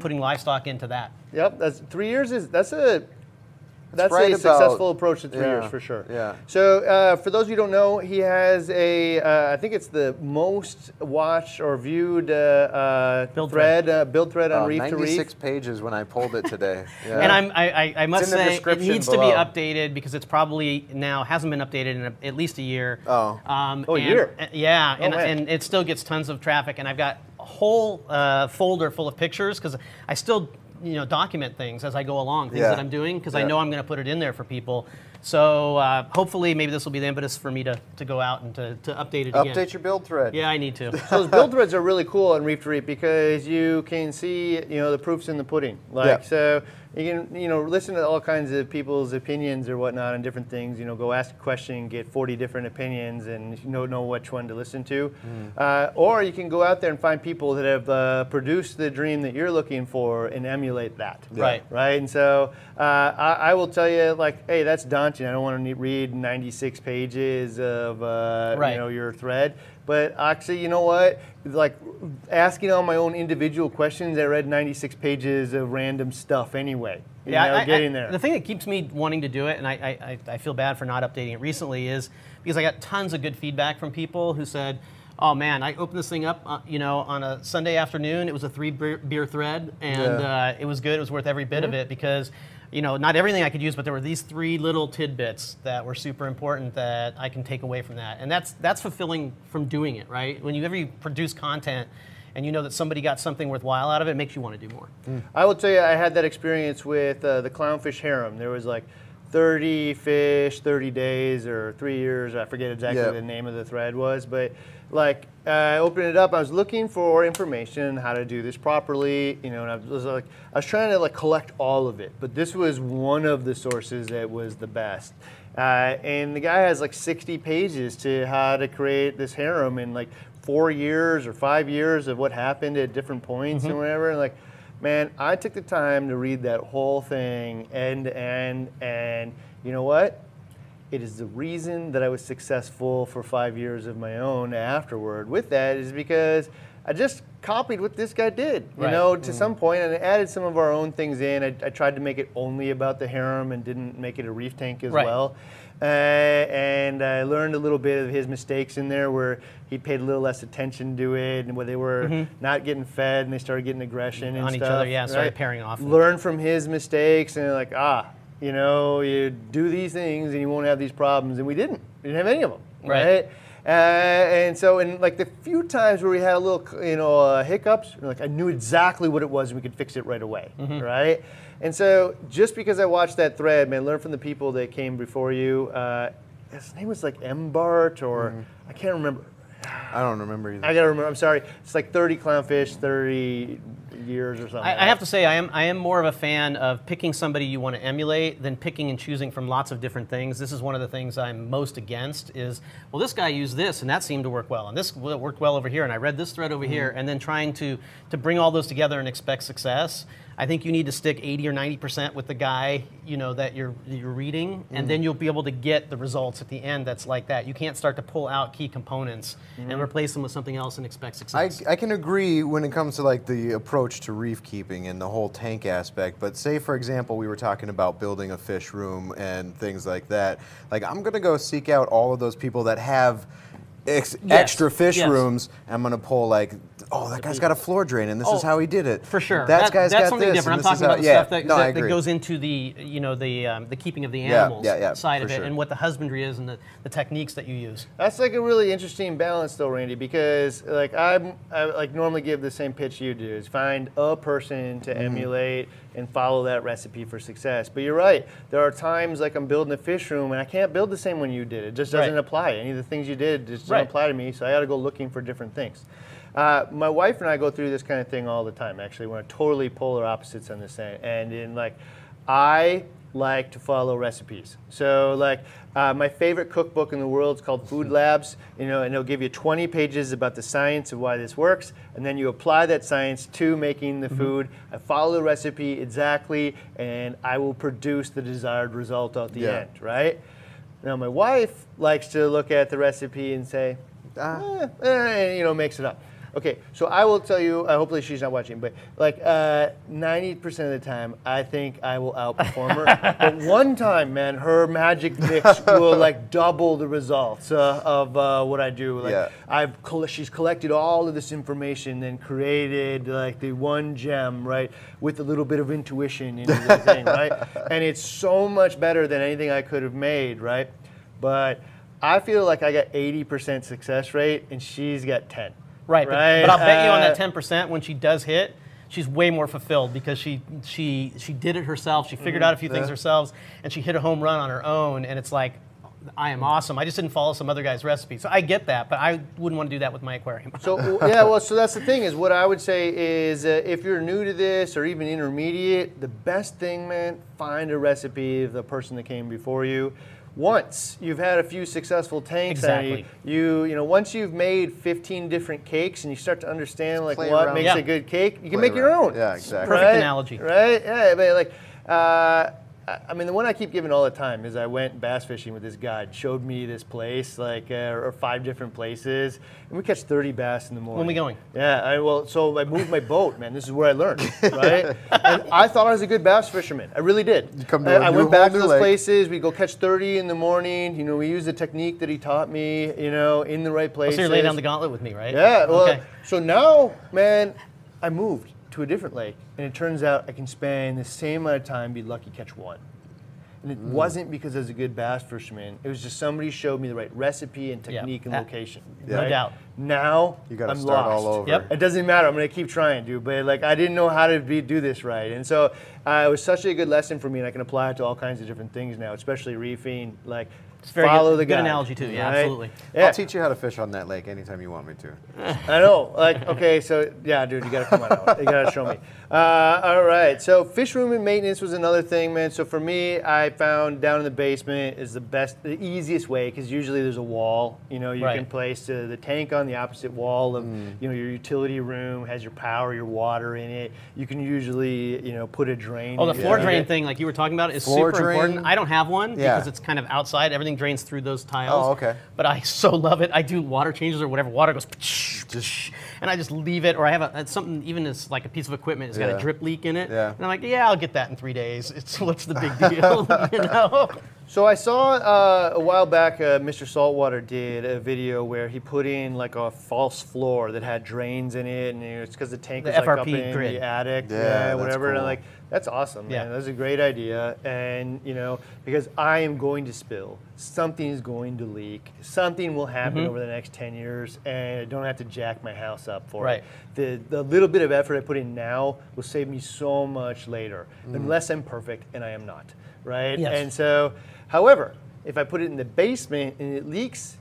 putting livestock into that. Yep, that's three years. Is that's a that's right a about- successful approach to three yeah, years for sure. yeah. So uh, for those of you who don't know, he has a uh, I think it's the most watched or viewed uh, uh, Build thread uh, build thread on Oh, Reef to Reef. 96 pages when I pulled it today. <laughs> Yeah. And I'm, I, I, I must in the say it description needs to be updated because it's probably now hasn't been updated in a, at least a year. Oh. um, Oh, a and- year? uh, yeah, and, and it still gets tons of traffic. And I've got a whole uh, folder full of pictures because I still you know document things as I go along, things Yeah. that I'm doing because I know I'm going to put it in there for people. So uh, hopefully, maybe this will be the impetus for me to, to go out and to, to update it again. Update your build thread. Yeah, I need to. <laughs> Those build threads are really cool on Reef to Reef because you can see, you know, the proofs in the pudding. Like Yeah. so, you can, you know, listen to all kinds of people's opinions or whatnot on different things. You know, go ask a question, get 40 different opinions, and you know know which one to listen to. Uh, or you can go out there and find people that have uh, produced the dream that you're looking for and emulate that. Right. Right. And so uh, I, I will tell you, like, hey, that's I don't want to read 96 pages of uh, Right. you know your thread. But actually, you know what? Like asking all my own individual questions, I read 96 pages of random stuff anyway. You know, I- I- getting I- there. The thing that keeps me wanting to do it, and I, I, I- I feel bad for not updating it recently, is because I got tons of good feedback from people who said, "Oh man, I opened this thing up, uh, you know, on a Sunday afternoon. It was a three beer, beer thread, and Yeah. uh, it was good. It was worth every bit Mm-hmm. of it because." You know, not everything I could use, but there were these three little tidbits that were super important that I can take away from that, and that's that's fulfilling from doing it, right? When you ever produce content, and you know that somebody got something worthwhile out of it, it makes you want to do more. I will tell you, I had that experience with uh, the clownfish harem. There was like 30 fish, 30 days, or three years. I forget exactly Yeah. what the name of the thread was, but like I opened it up. I was looking for information how to do this properly, you know, and I was like, I was trying to like collect all of it, but this was one of the sources that was the best. Uh, and the guy has like 60 pages to how to create this harem in like four years or five years of what happened at different points and whatever. And like, man, I took the time to read that whole thing end to end, and you know what? It is the reason that I was successful for five years of my own afterward. With that is because I just copied what this guy did, you Right. know, to some point, and added some of our own things in. I, I tried to make it only about the harem and didn't make it a reef tank as Right. well. Uh, and I learned a little bit of his mistakes in there where he paid a little less attention to it and where they were not getting fed and they started getting aggression and Mm-hmm. On each stuff, other, yeah, started right? pairing off. Learn from his mistakes and like, ah, you know, you do these things and you won't have these problems. And we didn't. We didn't have any of them. Right. Right. Uh, and so, in like the few times where we had a little, you know, uh, hiccups, like I knew exactly what it was and we could fix it right away, Mm-hmm. right? And so, just because I watched that thread, man, learn from the people that came before you. Uh, his name was like M. Bart, or Mm-hmm. I can't remember. I don't remember either. I gotta remember. I'm sorry. It's like 30 clownfish, 30 years or something. I, I have to say, I am I am more of a fan of picking somebody you want to emulate than picking and choosing from lots of different things. This is one of the things I'm most against. Is well, this guy used this and that seemed to work well, and this worked well over here, and I read this thread over mm-hmm. here, and then trying to to bring all those together and expect success. I think you need to stick 80 or 90 percent with the guy you know that you're you're reading, and mm-hmm. then you'll be able to get the results at the end. That's like that. You can't start to pull out key components and mm-hmm. replace them with something else and expect I, success. I can agree when it comes to like the approach to reef keeping and the whole tank aspect. But say, for example, we were talking about building a fish room and things like that. Like, I'm gonna go seek out all of those people that have ex- Yes, extra fish yes. rooms. I'm gonna pull like, oh, that guy's got a floor drain, and this Oh, is how he did it. For sure. That, That- guy's that's got something this, different. I'm and this is talking about how- yeah. stuff that, no, I that, that goes into the you know the um, the keeping of the animals yeah, yeah, side of it sure. and what the husbandry is and the, the techniques that you use. That's like a really interesting balance, though, Randy, because like I'm, I like normally give the same pitch you do: is find a person to Mm-hmm. emulate and follow that recipe for success. But you're right; there are times like I'm building a fish room and I can't build the same one you did. It just doesn't Right. apply. Any of the things you did just Right. don't apply to me. So I got to go looking for different things. Uh, my wife and I go through this kind of thing all the time. Actually, we're totally polar opposites on this thing. And in like, I like to follow recipes. So like, uh, my favorite cookbook in the world is called Food Labs. You know, and it'll give you 20 pages about the science of why this works, and then you apply that science to making the food. I follow the recipe exactly, and I will produce the desired result at the Yeah. end. Right? Now, my wife likes to look at the recipe and say, Ah. eh, eh, you know, makes it up. Okay, so I will tell you. Uh, hopefully, she's not watching, but like uh, ninety percent of the time, I think I will outperform her. <laughs> but one time, man, her magic mix will like double the results uh, of uh, what I do. Like Yeah. I've she's collected all of this information and created like the one gem, right, with a little bit of intuition into the <laughs> thing, right? And it's so much better than anything I could have made, right? But I feel like I got 80% success rate and she's got 10. Right, but, Right, but I'll bet you on that uh, 10% when she does hit, she's way more fulfilled because she she she did it herself. She figured out a few things Yeah. herself, and she hit a home run on her own. And it's like, I am awesome. I just didn't follow some other guy's recipe, so I get that, but I wouldn't want to do that with my aquarium. So <laughs> yeah, well, so that's the thing is what I would say is uh, if you're new to this or even intermediate, the best thing, man, find a recipe of the person that came before you. Once you've had a few successful tanks, and Exactly. you you know once you've made 15 different cakes and you start to understand like play what around. makes Yeah. a good cake, you can Play make your own. Yeah, exactly. Perfect Right? analogy. Right? Yeah, but like, uh, I I mean, the one I keep giving all the time is I went bass fishing with this guy. showed me this place, like, uh, or five different places, and we catch 30 bass in the morning. When we going? Yeah, I, well, so I moved my boat, man. This is where I learned, <laughs> right? and I thought I was a good bass fisherman. I really did. You come to I, a I new went back to those lake. places. We go catch 30 in the morning. You know, we use the technique that he taught me. You know, in the right places. so you're laying down the gauntlet with me, right? Yeah. Well, okay. so now, man, I moved to a different lake, and it turns out I can spend the same amount of time be lucky catch one. And it wasn't because I was a good bass fisherman. It was just somebody showed me the right recipe and technique and Uh, location. no right? doubt. Now You gotta I'm start lost. all over. Yep. It doesn't matter. I'm gonna keep trying, dude. But like, I didn't know how to be, do this right, and so uh, it was such a good lesson for me, and I can apply it to all kinds of different things now, especially reefing. Like, very follow good- the good guide, analogy, too. Yeah, right? absolutely. Yeah. I'll teach you how to fish on that lake anytime you want me to. <laughs> I know. Like, okay, so yeah, dude, you gotta come on out. You gotta show me. Uh, all right. So fish room and maintenance was another thing, man. So for me, I found down in the basement is the best, the easiest way because usually there's a wall. You know, you Right. can place uh, the tank on the opposite wall of you know your utility room has your power, your water in it. You can usually you know put a drain. Oh, the in floor it. drain thing, like you were talking about, is Floor super important. I don't have one Yeah. because it's kind of outside. Everything drains through those tiles. Oh, okay. But I so love it. I do water changes or whatever. Water goes, and I just leave it. Or I have a something even as like a piece of equipment. It's got Yeah. a drip leak in it. Yeah. And I'm like, yeah, I'll get that in three days. It's <laughs> what's the big deal, <laughs> you know? So I saw uh, a while back, uh, Mr. Saltwater did a video where he put in like a false floor that had drains in it, and it's because the tank The was like up FRP in grid. the attic, Yeah, yeah, that's whatever. And like, that's awesome, man. Yeah. That's a great idea, and you know, because I am going to spill, something is going to leak, something will happen Mm-hmm. over the next ten years, and I don't have to jack my house up for Right. it. The the little bit of effort I put in now will save me so much later, unless I'm perfect, and I am not, right? Yes. And so, however, if I put it in the basement and it leaks,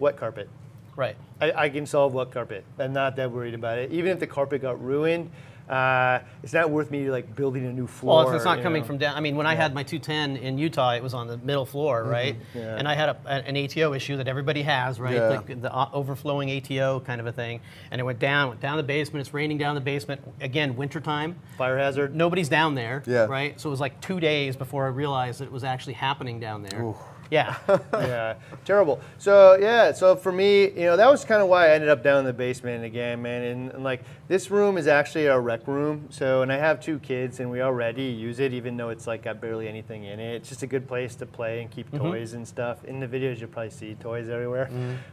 wet carpet. right. I, I can solve wet carpet. I'm not that worried about it. Even if the carpet got ruined, uh, it's not worth me like building a new floor. Well, if it's not coming know. from down, I mean, when I had my 210 in Utah, it was on the middle floor, right? Mm-hmm. Yeah. And I had a, an ATO issue that everybody has, right? Yeah. Like the overflowing ATO kind of a thing. And it went down, went down the basement. It's raining down the basement. Again, wintertime. fire hazard. Nobody's down there, Yeah. right? So it was like two days before I realized that it was actually happening down there. Yeah. <laughs> yeah, terrible. So yeah, so for me, you know, that was kind of why I ended up down in the basement again, man. And, and like this room is actually our rec room. So and I have two kids, and we already use it, even though it's like got barely anything in it. It's just a good place to play and keep toys and stuff. In the videos, you'll probably see toys everywhere.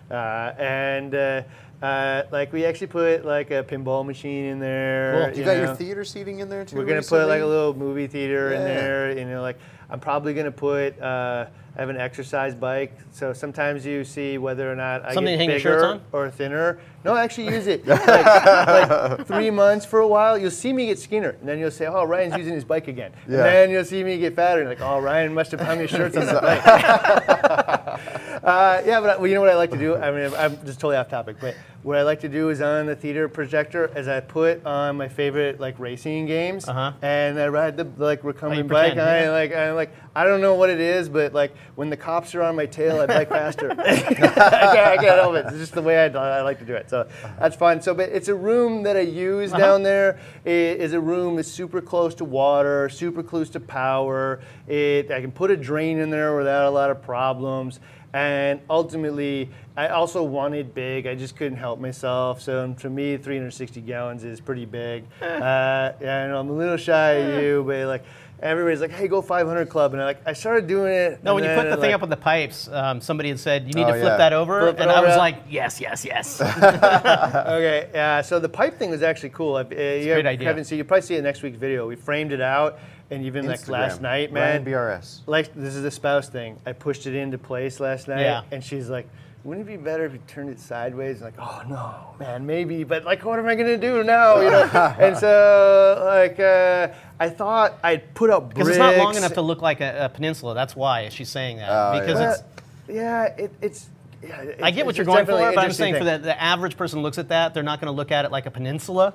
Uh, and uh, uh, like we actually put like a pinball machine in there. Cool. You got know. your theater seating in there too? We're gonna put like a little movie theater in there. You know, like I'm probably gonna put. Uh, I have an exercise bike, so sometimes you see whether or not I Something get bigger or thinner. No, I actually use it <laughs> like, like three months for a while. You'll see me get skinner, and then you'll say, "Oh, Ryan's <laughs> using his bike again." Yeah. And then you'll see me get fatter, and like, "Oh, Ryan must have hung his shirts on the bike." <laughs> Uh, yeah, but well, you know what I like to do? I mean, I'm just totally off topic, but what I like to do is on the theater projector is I put on my favorite like racing games, Uh-huh. and I ride the like recumbent pretend, bike. And I like I like I don't know what it is, but like when the cops are on my tail, I bike faster. <laughs> <laughs> I, can't, I can't help it. It's just the way I, I like to do it. So that's fun. So, but it's a room that I use Uh-huh. down there. It is a room that's super close to water, super close to power. It I can put a drain in there without a lot of problems. And ultimately, I also wanted big. I just couldn't help myself. So to me, 360 gallons is pretty big. <laughs> Uh, yeah, I know I'm a little shy of you, but like everybody's like, "Hey, go 500 club," and I like I started doing it. No, when you put the thing like, up on the pipes, um, somebody had said, you need Oh, to flip yeah. that over. Flip and I over, was yeah. like, yes, yes, yes. <laughs> <laughs> Okay, yeah. So the pipe thing was actually cool. I- Uh, you great idea. haven't seen. You probably see it next week's video. We framed it out, and even like last night, man. Ryan BRS. like this is the spouse thing. I pushed it into place last night, Yeah. and she's like, wouldn't it be better if you turned it sideways? And like, oh no, man, maybe, but like, what am I gonna do now? You know. <laughs> and so like, uh, I thought I'd put up bricks. Because it's not long enough to look like a, a peninsula. That's why she's saying that. Oh, because yeah. it's. Well, yeah, it, it's. Yeah, it- I get what you're going for, but I'm interesting saying for thing. the, the average person looks at that, they're not going to look at it like a peninsula.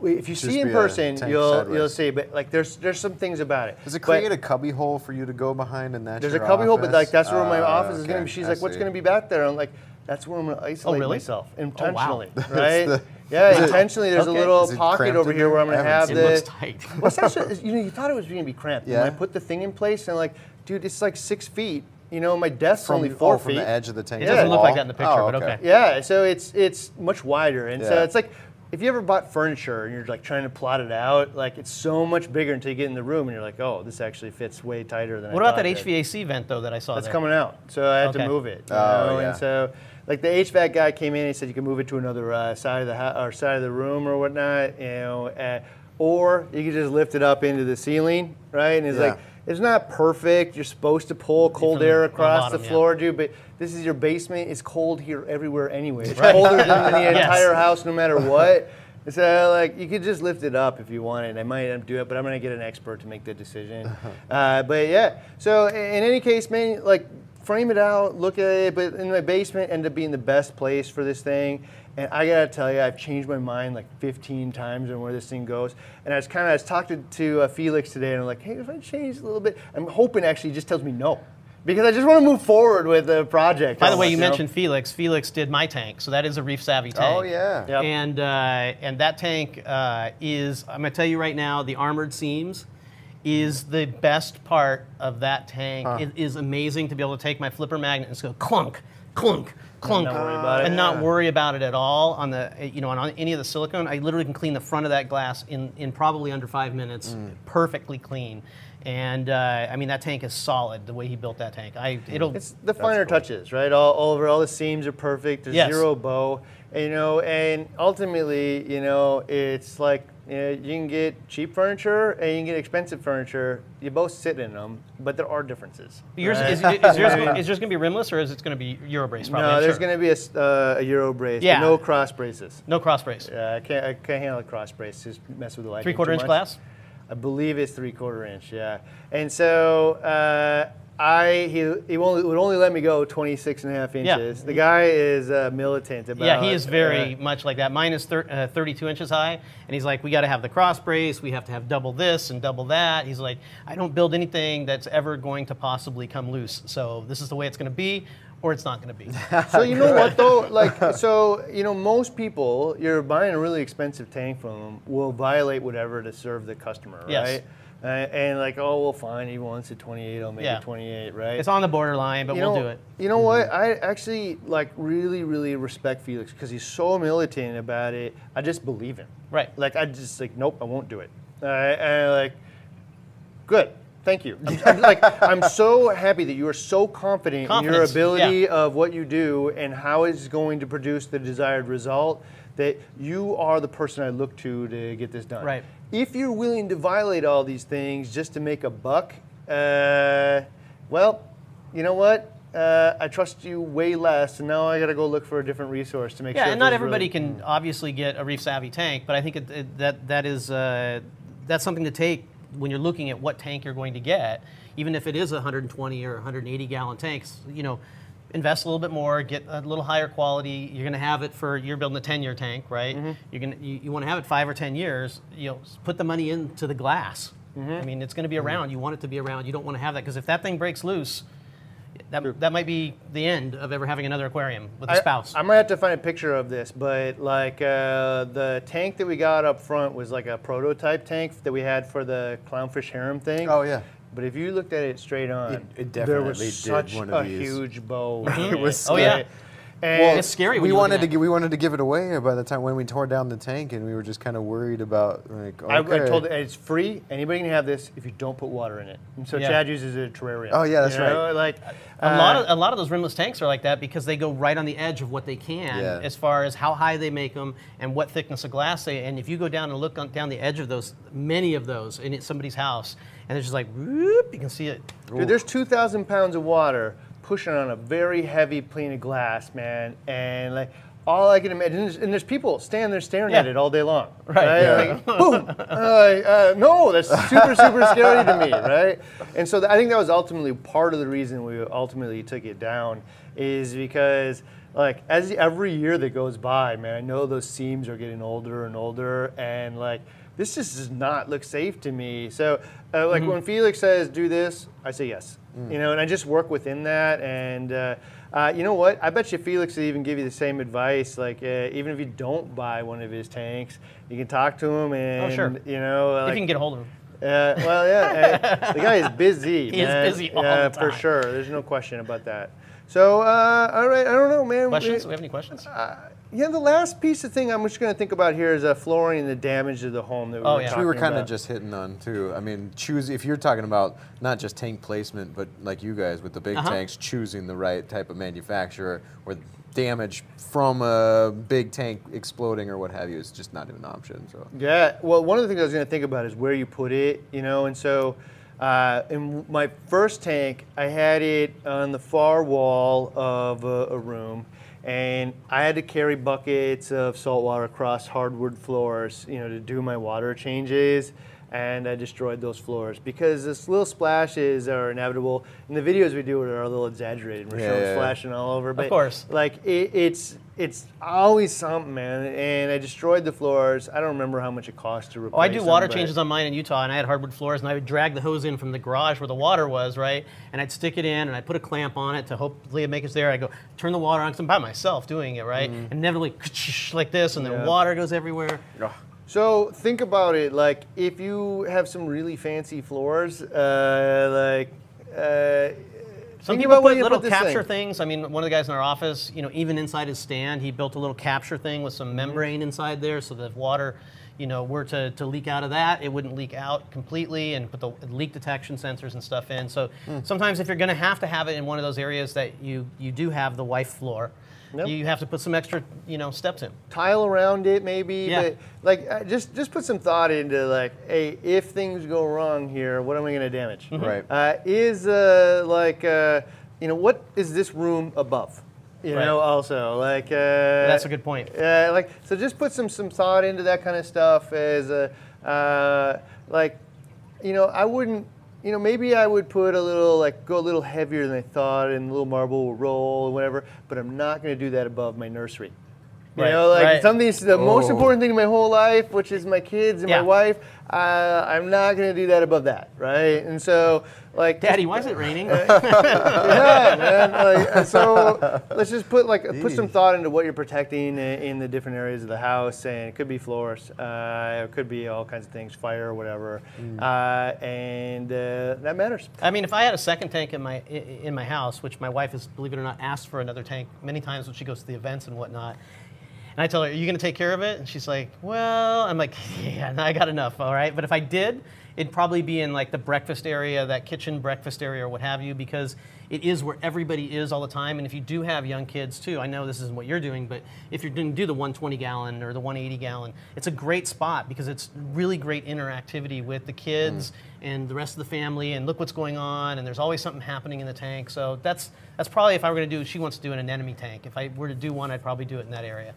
Wait, If you Just see in person, you'll sideways. you'll see. But like, there's there's some things about it. Does it But- create a cubby hole for you to go behind and that? There's a your cubby hole, but like that's where my Oh, office is gonna be. She's I like, "What's gonna be back there?" I'm like, "That's where I'm gonna isolate oh, really? myself Oh, wow. intentionally, <laughs> right? the- yeah, intentionally. There's a little pocket over here where I'm gonna haven't It the. looks tight. Well, it's you know, you thought it was gonna be cramped. And when I put the thing in place, and like, dude, it's like six feet. You know, my desk's from, only oh, four oh, from the edge of the tank. It doesn't look like that in the picture, Oh, but okay. Yeah, so it's it's much wider, and so it's like if you ever bought furniture and you're like trying to plot it out, like it's so much bigger until you get in the room and you're like, oh, this actually fits way tighter than. What I about that thought it. HVAC vent though that I saw That's there? coming out, so I had to move it. You Oh, know? yeah. And so, like the HVAC guy came in and he said you can move it to another uh, side of the ho- or side of the room or whatnot, you know, uh, or you could just lift it up into the ceiling, right? And it's Yeah. like it's not perfect. You're supposed to pull cold air the across bottom, the yeah. floor, dude. But this is your basement. It's cold here everywhere anyway. It's colder than the <laughs> Yes. entire house, no matter what. So like you could just lift it up if you wanted. I might do it, but I'm gonna get an expert to make the decision. uh, but yeah. So in any case, man, like frame it out, look at it. But in my basement ended up being the best place for this thing. And I gotta tell you, I've changed my mind like 15 times on where this thing goes. And I was kind of, I was talking to uh, Felix today, and I'm like, hey, if I change a little bit, I'm hoping actually he just tells me no. Because I just want to move forward with the project. By the way, almost, you know? mentioned Felix. Felix did my tank, so that is a reef savvy tank. Oh yeah. Yep. And uh, and that tank uh, is I'm gonna tell you right now the armored seams is the best part of that tank. It is amazing to be able to take my flipper magnet and just go clunk, clunk, clunk, not worry about it. and not Yeah. worry about it at all on the you know on, on any of the silicone. I literally can clean the front of that glass in in probably under five minutes, Mm. perfectly clean. And uh, I mean that tank is solid. The way he built that tank, I it'll It's the finer touches, right? All, all over, all the seams are perfect. There's Yes. zero bow, and, you know. And ultimately, you know, it's like you, you can get cheap furniture and you can get expensive furniture. You both sit in them, but there are differences. Yours, right? is, is, yours, gonna- is yours going to be rimless or is it going to be Eurobrace? Probably, no, I'm there's sure. going to be a, s- uh, a Euro brace, Yeah. but no cross braces. no cross brace. Yeah, I can't, I can't handle a cross brace. Just mess with the light. Three quarter inch much. glass. I believe it's three quarter inch, yeah. And so uh, I he, he only, would only let me go 26 and a half Yeah. inches. The guy is uh, militant about Yeah, he is very uh, much like that. Mine is thir- uh, 32 inches high, and he's like, we got to have the cross brace, we have to have double this and double that. He's like, I don't build anything that's ever going to possibly come loose. So this is the way it's going to be, or it's not going to be. <laughs> so you know what though? Like so, you know, most people you're buying a really expensive tank from them will violate whatever to serve the customer, Yes. Right? Uh, and like, oh well, fine. He wants a 28. I'll make Yeah. it 28, right? it's on the borderline, but you we'll know, do it. You know what? I actually like really, really respect Felix because he's so militant about it. I just believe him. Right. Like I just like, nope, I won't do it. Uh, and I, like, good. Thank you. I'm, I'm, like, <laughs> I'm so happy that you are so confident in your ability yeah. of what you do and how it's going to produce the desired result. That you are the person I look to to get this done. Right. If you're willing to violate all these things just to make a buck, uh, well, you know what? Uh, I trust you way less, and now I got to go look for a different resource to make Yeah, sure. and not everybody really- can obviously get a reef savvy tank, but I think it, it, that that is uh, that's something to take when you're looking at what tank you're going to get, even if it is a 120 or 180 gallon tanks. You know, invest a little bit more, get a little higher quality. You're going to have it for you're building a 10 year tank, right? Mm-hmm. You're going to you, you want to have it five or 10 years. You know, put the money into the glass. Mm-hmm. I mean, it's going to be around. You want it to be around. You don't want to have that because if that thing breaks loose. That, that might be the end of ever having another aquarium with a I- spouse. I, might have to find a picture of this, but like uh, the tank that we got up front was like a prototype tank that we had for the clownfish harem thing. Oh, yeah. But if you looked at it straight on, It- it there definitely was did such one a these. huge bow. <laughs> It was Oh, yeah. Right? And Well, It's scary when We you wanted to that. gi- we wanted to give it away by the time when we tore down the tank, and we were just kind of worried about like. Okay. I, I told it it's free. Anybody can have this if you don't put water in it. And so Yeah. Chad uses a terrarium. Oh, yeah, that's You know, right. Like A lot uh, of a lot of those rimless tanks are like that because they go right on the edge of what they can Yeah. as far as how high they make them and what thickness of glass they. And if you go down and look on, down the edge of those, many of those in somebody's house, and it's just like whoop, you can see it. Dude, there's 2,000 pounds of water pushing on a very heavy plane of glass, man, and like all I can imagine, and there's, and there's people standing there staring at it all day long, Right, right? yeah. Like, boom, uh, uh, no, that's super, super scary to me, right? And so th- I think that was ultimately part of the reason we ultimately took it down, is because like as every year that goes by, man, I know those seams are getting older and older, and like this just does not look safe to me. So, uh, like when Felix says do this, I say yes. You know, and I just work within that. And uh, uh, you know what? I bet you Felix will even give you the same advice. Like uh, even if you don't buy one of his tanks, you can talk to him and sure. you know, if you can get a hold of him. uh, well, yeah, the guy is busy. <laughs> He is busy all yeah, the for sure. There's no question about that. So, uh, all right, I don't know, man. Questions? We- we have any questions? Yeah, the last piece of thing I'm just going to think about here is uh, flooring and the damage to the home that we Oh, were yeah. we were kind of just hitting on too. I mean, choose if you're talking about not just tank placement, but like you guys with the big Uh-huh. tanks, choosing the right type of manufacturer or damage from a big tank exploding or what have you is just not even an option. So Yeah, well, one of the things I was going to think about is where you put it, you know, and so uh, in my first tank, I had it on the far wall of a, a room, and I had to carry buckets of salt water across hardwood floors, you know, to do my water changes. And I destroyed those floors because this little splashes are inevitable. And the videos we do are a little exaggerated. We're Yeah, showing yeah, yeah. splashing all over, but of course. like it, it's it's always something, man. And I destroyed the floors. I don't remember how much it cost to replace. Oh, I do water changes on mine in Utah, and I had hardwood floors, and I would drag the hose in from the garage where the water was, right? And I'd stick it in, and I'd put a clamp on it to hopefully make it there. I go turn the water on because I'm by myself doing it, right? And inevitably <laughs> like this, and Mm-hmm. Yeah. the water goes everywhere. So think about it. Like if you have some really fancy floors, uh, like. Uh, Some think people put little put capture thing. things. I mean, one of the guys in our office, you know, even inside his stand, he built a little capture thing with some membrane inside there, so that if water, you know, were to, to leak out of that, it wouldn't leak out completely, and put the leak detection sensors and stuff in. So Hmm. sometimes, if you're going to have to have it in one of those areas that you you do have the wife floor, Yep. you have to put some extra, you know, steps in. tile around it maybe Yeah. but like uh, just just put some thought into like hey if things go wrong here what am i going to damage Mm-hmm. Right. uh, is uh, like uh, you know what is this room above you Right. know also like uh, That's a good point. uh, like so just put some some thought into that kind of stuff as a uh, like you know i wouldn't you know maybe i would put a little like go a little heavier than i thought and a little marble will roll or whatever but i'm not going to do that above my nursery you Right, know, like right. something that's the most Oh. important thing in my whole life, which is my kids and Yeah. my wife. Uh, I'm not going to do that above that, right? And so, like, Daddy, why is it raining? <laughs> yeah, man. Like, so let's just put like put some thought into what you're protecting i- in the different areas of the house, and it could be floors, uh, it could be all kinds of things, fire, whatever, uh, and uh, that matters. I mean, if I had a second tank in my in my house, which my wife has, believe it or not, asked for another tank many times when she goes to the events and whatnot, and I tell her, "Are you going to take care of it?" And she's like, "Well," I'm like, <laughs> "Yeah, I got enough, all right." But if I did, it'd probably be in like the breakfast area, that kitchen breakfast area, or what have you, because it is where everybody is all the time. And if you do have young kids too, I know this isn't what you're doing, but if you're going to do the 120 gallon or the 180 gallon, it's a great spot because it's really great interactivity with the kids mm. and the rest of the family. And look what's going on, and there's always something happening in the tank. So that's that's probably if I were going to do. She wants to do an anemone tank. If I were to do one, I'd probably do it in that area.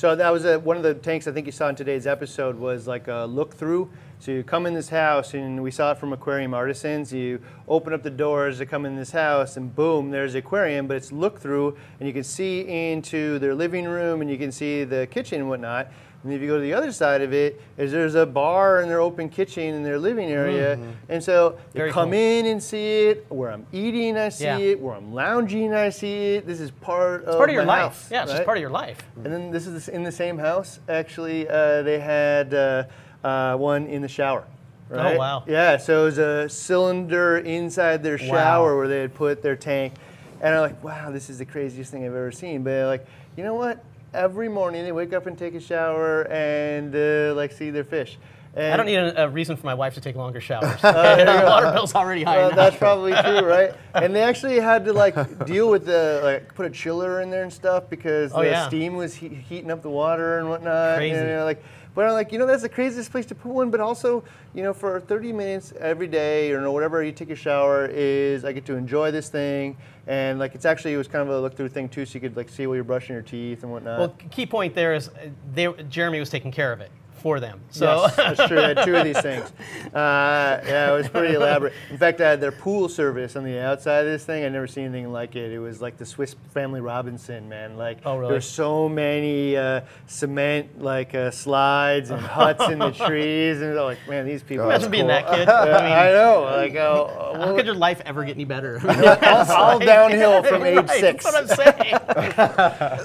So that was a, one of the tanks I think you saw in today's episode was like a look through. So you come in this house and we saw it from Aquarium Artisans. You open up the doors to come in this house and boom, there's the aquarium, but it's look through and you can see into their living room and you can see the kitchen and whatnot. And if you go to the other side of it, is there's a bar and their open kitchen in their living area. And so you come cool. in and see it. Where I'm eating, I see Yeah. it. Where I'm lounging, I see it. This is part It's of part of your life. house, yeah, it's just right? part of your life. And then this is in the same house. Actually, uh, they had uh, uh, one in the shower. Right? Oh, wow. Yeah, so it was a cylinder inside their shower where they had put their tank. And I'm like, wow, this is the craziest thing I've ever seen. But like, you know what? Every morning they wake up and take a shower and uh, like see their fish. And I don't need a, a reason for my wife to take longer showers. <laughs> <laughs> Her water bill's already high well, that's probably true, <laughs> right? And they actually had to like deal with the like put a chiller in there and stuff because Oh, the yeah. steam was he- heating up the water and whatnot. Crazy. You know, like, But I'm like, you know, that's the craziest place to put one. But also, you know, for 30 minutes every day or whatever you take a shower is I get to enjoy this thing. And like, it's actually, it was kind of a look through thing too. So you could like see while you're brushing your teeth and whatnot. Well, key point there is uh, they, Jeremy was taking care of it for them. So Yes, <laughs> that's true. I had two of these things. Uh, yeah, it was pretty elaborate. In fact, I had their pool service on the outside of this thing. I never seen anything like it. It was like the Swiss Family Robinson, man. Like Oh, really? there's so many uh, cement like uh, slides and huts in the <laughs> trees, and I'm like, man, these people. imagine are being cool. that kid. Uh, <laughs> I mean, I know. Like, uh, how could your life ever get any better? all downhill from age Right, six. That's what I'm saying.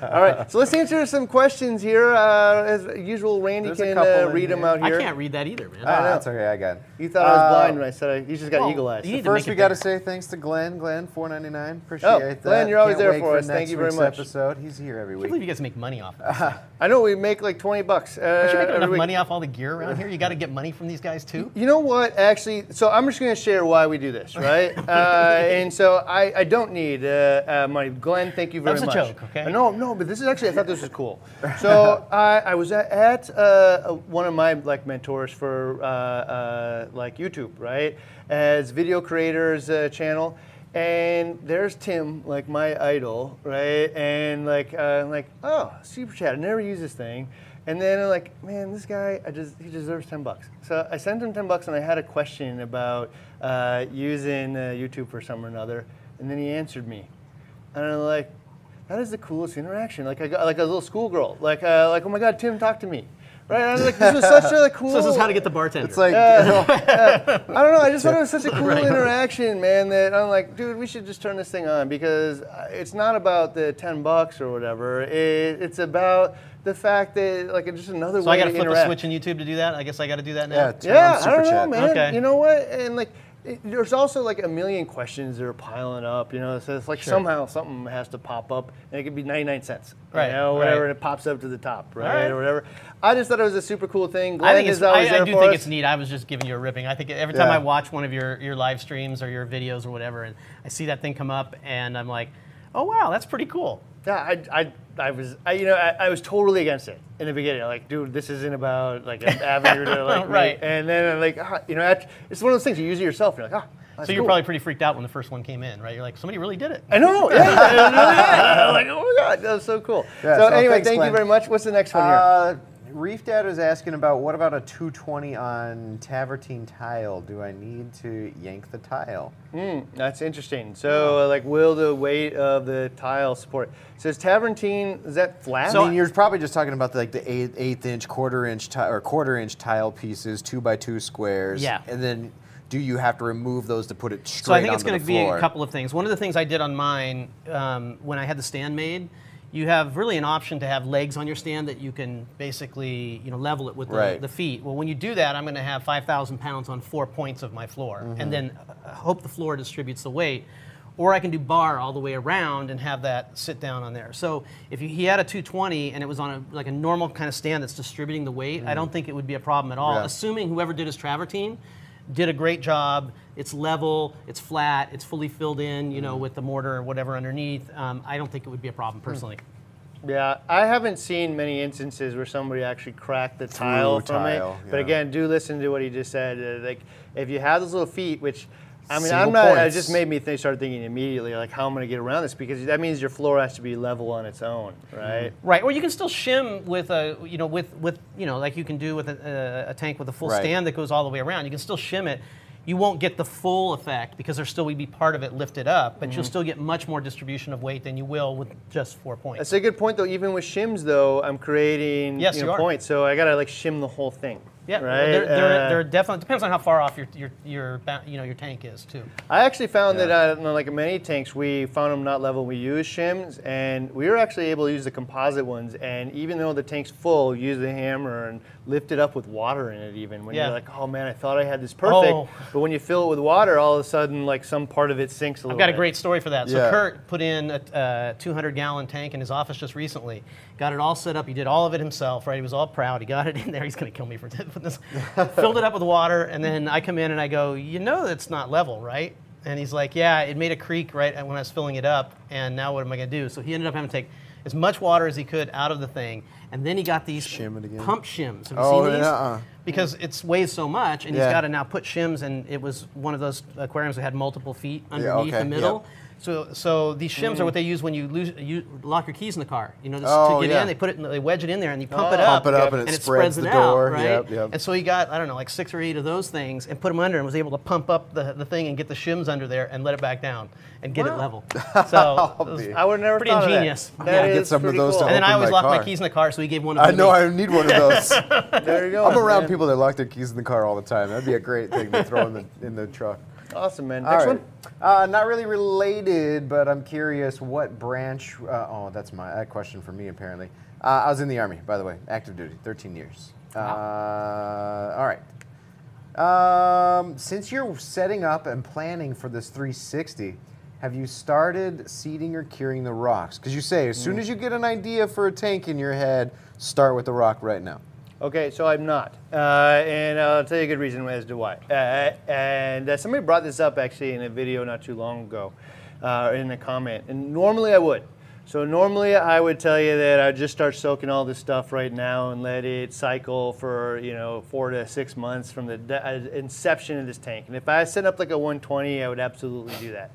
All right, so let's answer some questions here. Uh, as usual, Randy There's can couple uh, in read them here. I can't read that either, man. Ah, know. that's okay. I got it. You thought I was Uh, blind when I said I, you just got well, eagle eyes. you First, we got to say thanks to Glenn. Glenn, four ninety nine. Appreciate Oh, that. Glenn, you're always Can't there for us. next Thank you very much. Episode. He's here every week. I can't week. believe you guys make money off of <laughs> this. I know we make like 20 bucks. Uh, Don't you make every enough week. money off all the gear around here? You got to get money from these guys too. You know what? Actually, so I'm just going to share why we do this, <laughs> right? uh, and so I, I don't need uh, uh, money. Glenn, thank you very That was a much. joke, okay? Uh, No, no, but this is actually I thought this was cool. So <laughs> I, I was at, at uh, one of my like mentors for uh, uh, like YouTube, right? As video creators uh, channel. And there's Tim, like my idol, right? And like, uh, I'm like, oh, super chat. I never use this thing. And then I'm like, man, this guy, I just he deserves ten bucks. So I sent him ten bucks, and I had a question about uh, using uh, YouTube for some or another, and then he answered me, and I'm like, that is the coolest interaction. Like I got like a little schoolgirl, like uh, like oh my god, Tim, talk to me, right? And I was like, this was such a cool. So this is how to get the bartender. It's like <laughs> I don't know. I just thought it was such a cool <laughs> interaction, man. That I'm like, dude, we should just turn this thing on because uh, it's not about the ten bucks or whatever. It, it's about the fact that like it's just another so way So I got to to flip interact. a switch in YouTube to do that. I guess I got to do that now. yeah, turn Yeah, on I don't know, man. Okay. You know what? And like, it, there's also like a million questions that are piling up. You know, so it's like Sure. somehow something has to pop up, and it could be 99 cents, Right, You know, whatever, right. and it pops up to the top, right, right. or whatever. I just thought it was a super cool thing. Glenn I think is it's. I, always I there do think us. it's neat. I was just giving you a ripping. I think every time Yeah. I watch one of your, your live streams or your videos or whatever, and I see that thing come up, and I'm like, oh wow, that's pretty cool. Yeah, I, I, I was, I, you know, I, I was totally against it in the beginning. Like, dude, this isn't about like an <laughs> avenue to like, Right. make- And then like, ah, you know, it's one of those things you use it yourself. You're like, ah, that's So you're cool. probably pretty freaked out when the first one came in, right? You're like, somebody really did it. I know, yeah. I was <laughs> like, oh my god, that was so cool. Yeah, so, so anyway, thanks, thank Glenn. you very much. What's the next one here? Uh, Reef Dad was asking about what about a 220 on Travertine tile? Do I need to yank the tile? That's interesting. So, uh, like, will the weight of the tile support? Says Tavernine, is that flat? I mean, you're probably just talking about the, like the eighth, eighth inch, quarter inch, or quarter inch tile pieces, two by two squares. Yeah. And then, do you have to remove those to put it straight So I think it's going to be a couple of things. One of the things I did on mine um, when I had the stand made, you have really an option to have legs on your stand that you can basically you know level it with the, Right. the feet. Well, when you do that, I'm going to have 5,000 pounds on four points of my floor, Mm-hmm. and then uh, hope the floor distributes the weight. Or I can do bar all the way around and have that sit down on there. So if you, he had a 220 and it was on a, like a normal kind of stand that's distributing the weight, I don't think it would be a problem at all. Mm-hmm. Yeah. Assuming whoever did his travertine did a great job. It's level, it's flat, it's fully filled in, you Mm-hmm. know, with the mortar or whatever underneath. Um, I don't think it would be a problem personally. yeah, I haven't seen many instances where somebody actually cracked the tile from tile, it. But yeah. again, do listen to what he just said. Uh, like, if you have those little feet, which I mean, Single I'm not. It just made me think, start thinking immediately, like, how am I going to get around this? Because that means your floor has to be level on its own, right? Right, or you can still shim with a, you know, with with you know, like you can do with a, a tank with a full Right. stand that goes all the way around. You can still shim it. You won't get the full effect because there still would be part of it lifted up, but Mm-hmm. you'll still get much more distribution of weight than you will with just four points. That's a good point, though. Even with shims, though, I'm creating Yes, you know, points, so I gotta like shim the whole thing. yeah, right. they're, they're, Uh, they're definitely depends on how far off your your your you know your tank is too. I actually found Yeah. that uh, like many tanks, we found them not level. We use shims, and we were actually able to use the composite ones. And even though the tank's full, use the hammer and lift it up with water in it. Even when Yeah. you're like, oh man, I thought I had this perfect, Oh. but when you fill it with water, all of a sudden, like some part of it sinks a little. I've got a great story for that. So Yeah. Kurt put in a, a 200 gallon tank in his office just recently. Got it all set up. He did all of it himself, right? He was all proud. He got it in there. He's going to kill me for <laughs> putting this. <laughs> Filled it up with water, and then I come in and I go, you know, it's not level, right? And he's like, yeah, it made a creek right uh, when I was filling it up, and now what am I going to do? So he ended up having to take as much water as he could out of the thing, and then he got these Shim pump shims. Have you Oh, seen these? nuh-uh. Because it weighs so much, and Yeah. he's got to now put shims, and it was one of those aquariums that had multiple feet underneath okay, the middle. yep. So, so these shims are mm. what they use when you lose, you lock your keys in the car. You know, just Oh, to get yeah. in, they put it, in, they wedge it in there, and you pump Oh. it up, Pump it up and it spreads it the out, door. right? Yep, yep. And so he got, I don't know, like six or eight of those things, and put them under, and was able to pump up the, the thing and get the shims under there, and let it back down, and get it level. <laughs> So it was I would never pretty thought of that. ingenious. That Yeah. Get some of pretty those to cool. and then I always my lock my keys in the car, so he gave one of those. I know me. I need one of <laughs> those. There you go. I'm around people that lock their keys in the car all the time. That'd be a great thing to throw in the in the truck. Awesome, man. Next right. one. Uh, not really related, but I'm curious what branch. Uh, oh, that's my that question for me apparently. Uh, I was in the army, by the way, active duty, 13 years. Uh, all right. Um, since you're setting up and planning for this 360, have you started seeding or curing the rocks? Because you say as soon as you get an idea for a tank in your head, start with the rock right now. Okay, so I'm not, uh, and I'll tell you a good reason as to why. Uh, and uh, somebody brought this up actually in a video not too long ago, uh, in a comment. And normally I would. So normally I would tell you that I'd just start soaking all this stuff right now and let it cycle for you know four to six months from the uh, inception of this tank. And if I set up like a 120, I would absolutely do that.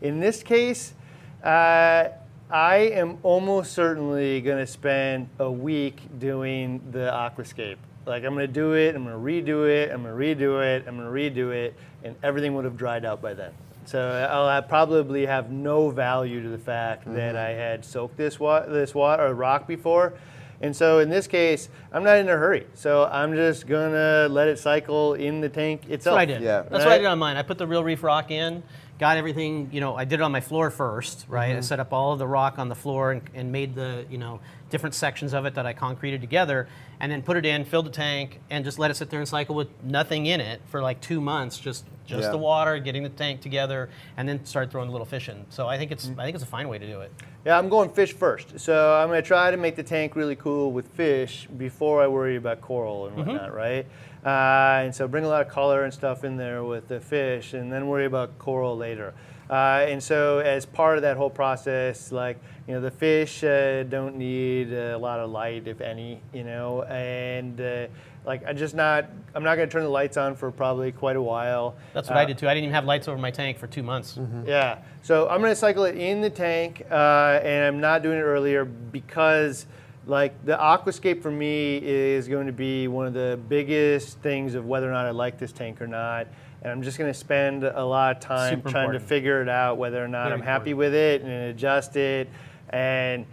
In this case, uh, I am almost certainly going to spend a week doing the aquascape. Like I'm going to do it, I'm going to redo it, I'm going to redo it, I'm going to redo it, and everything would have dried out by then. So I'll have probably have no value to the fact that mm-hmm. I had soaked this wa- this water or rock before. And so in this case, I'm not in a hurry. So I'm just gonna let it cycle in the tank itself. That's itself. what I did. Yeah. That's what I did on mine. I put the real reef rock in, got everything, you know, I did it on my floor first, right? Mm-hmm. I set up all of the rock on the floor and, and made the, you know, different sections of it that I concreted together and then put it in, filled the tank, and just let it sit there and cycle with nothing in it for like two months, just just Yeah. the water, getting the tank together, and then start throwing the little fish in. So I think it's I think it's a fine way to do it. Yeah, I'm going fish first. So I'm going to try to make the tank really cool with fish before I worry about coral and whatnot, right? Uh, and so bring a lot of color and stuff in there with the fish, and then worry about coral later. Uh, and so as part of that whole process, like you know, the fish uh, don't need a lot of light, if any, you know, and uh, like I'm just not, I'm not going to turn the lights on for probably quite a while. That's what Uh, I did too. I didn't even have lights over my tank for two months. yeah. So I'm going to cycle it in the tank, uh, and I'm not doing it earlier because, like, the aquascape for me is going to be one of the biggest things of whether or not I like this tank or not. And I'm just going to spend a lot of time Super trying important. to figure it out whether or not Very I'm happy important. with it and adjust it. And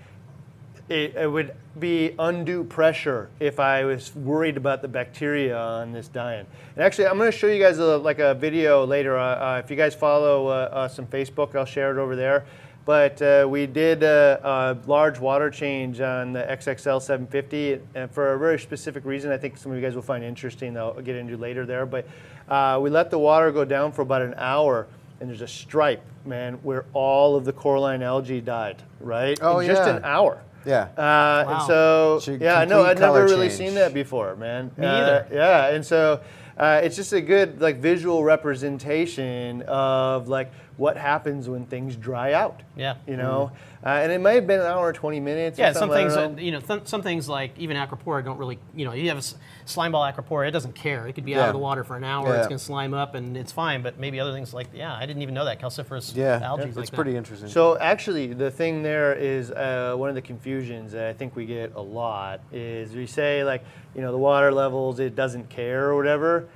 it, it would be undue pressure if I was worried about the bacteria on this dian. And actually, I'm going to show you guys a, like a video later. Uh, uh, if you guys follow uh, us on Facebook, I'll share it over there. But uh, we did a, a large water change on the XXL 750, and for a very specific reason. I think some of you guys will find interesting. That I'll get into later there. But uh, we let the water go down for about an hour, and there's a stripe, man, where all of the coralline algae died. Right? Oh, in just an hour. Yeah. Uh, Wow. And so, Should yeah, no, I'd never really change. seen that before, man. Me Uh, either. Yeah, and so uh, it's just a good like visual representation of like what happens when things dry out. Yeah. You know, uh, and it may have been an hour or twenty minutes. Yeah, some something, I things, uh, you know, th- some things like even acropora don't really, you know, you have a s- slime ball acropora, it doesn't care. It could be out of the water for an hour, Yeah. it's going to slime up and it's fine. But maybe other things like, yeah, I didn't even know that calciferous yeah. algae. it's like that. pretty interesting. So actually, the thing there is uh, one of the confusions that I think we get a lot is we say like, you know, the water levels it doesn't care or whatever.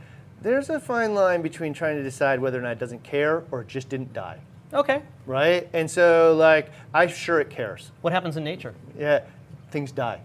There's a fine line between trying to decide whether or not it doesn't care or it just didn't die. Okay. right? And so, like, I'm sure it cares. What happens in nature? Yeah, things die.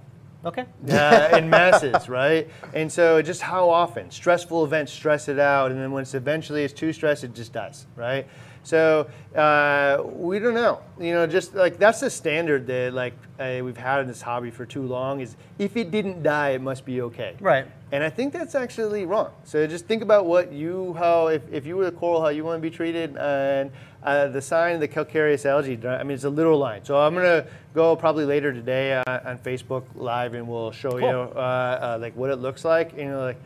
Okay. <laughs> Yeah, in masses, right? And so, just how often stressful events stress it out, and then when it's eventually it's too stressed, it just dies, right? So uh, we don't know. You know, just like that's the standard that like uh, we've had in this hobby for too long. Is if it didn't die, it must be okay. Right. And I think that's actually wrong. So just think about what you, how, if, if you were the coral, how you want to be treated. And uh, the sign of the calcareous algae, I mean, it's a literal line. So I'm going to go probably later today uh, on Facebook Live and we'll show you Cool. uh, uh, like what it looks like. You know, like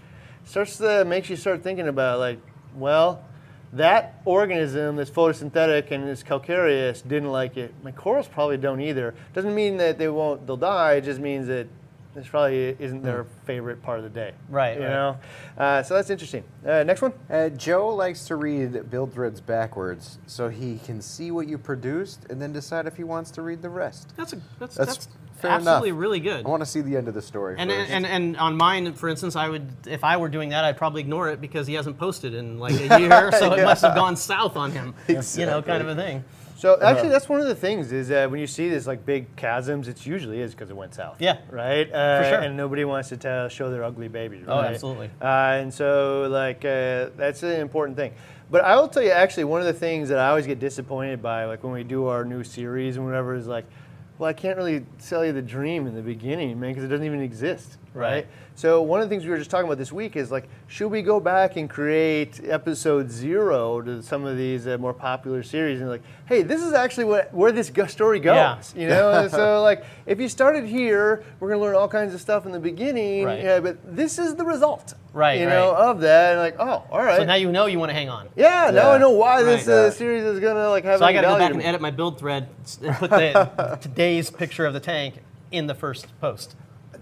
starts to, makes you start thinking about like, well, that organism that's photosynthetic and is calcareous didn't like it. My corals probably don't either. Doesn't mean that they won't, they'll die. It just means that this probably isn't their favorite part of the day. Right, You right. know? Uh, so that's interesting. Uh, next one. Uh, Joe likes to read build threads backwards so he can see what you produced and then decide if he wants to read the rest. That's a that's, That's that's, fair absolutely enough. really good. I want to see the end of the story And, first. and and on mine, for instance, I would if I were doing that, I'd probably ignore it because he hasn't posted in like a year, <laughs> so it must have gone south on him. <laughs> You know, kind of a thing. So actually, that's one of the things is that when you see this like big chasms, it usually is because it went south. Yeah. Right. Uh, sure. And nobody wants to tell, show their ugly babies. Oh, absolutely. Uh, and so like uh, that's an important thing. But I will tell you, actually, one of the things that I always get disappointed by, like when we do our new series and whatever, is like, well, I can't really sell you the dream in the beginning, man, because it doesn't even exist. Right. right? So one of the things we were just talking about this week is like, should we go back and create episode zero to some of these uh, more popular series and like, hey, this is actually what where this story goes, Yeah. you know? <laughs> So like, if you started here, we're gonna learn all kinds of stuff in the beginning, Right. yeah, but this is the result, Right, You know, right. of that, and like, oh, all right, So now you know you want to hang on. yeah, now I know why this Right. uh, Yeah. series is gonna like have. So I any got to go back and edit my build thread and put the <laughs> today's picture of the tank in the first post.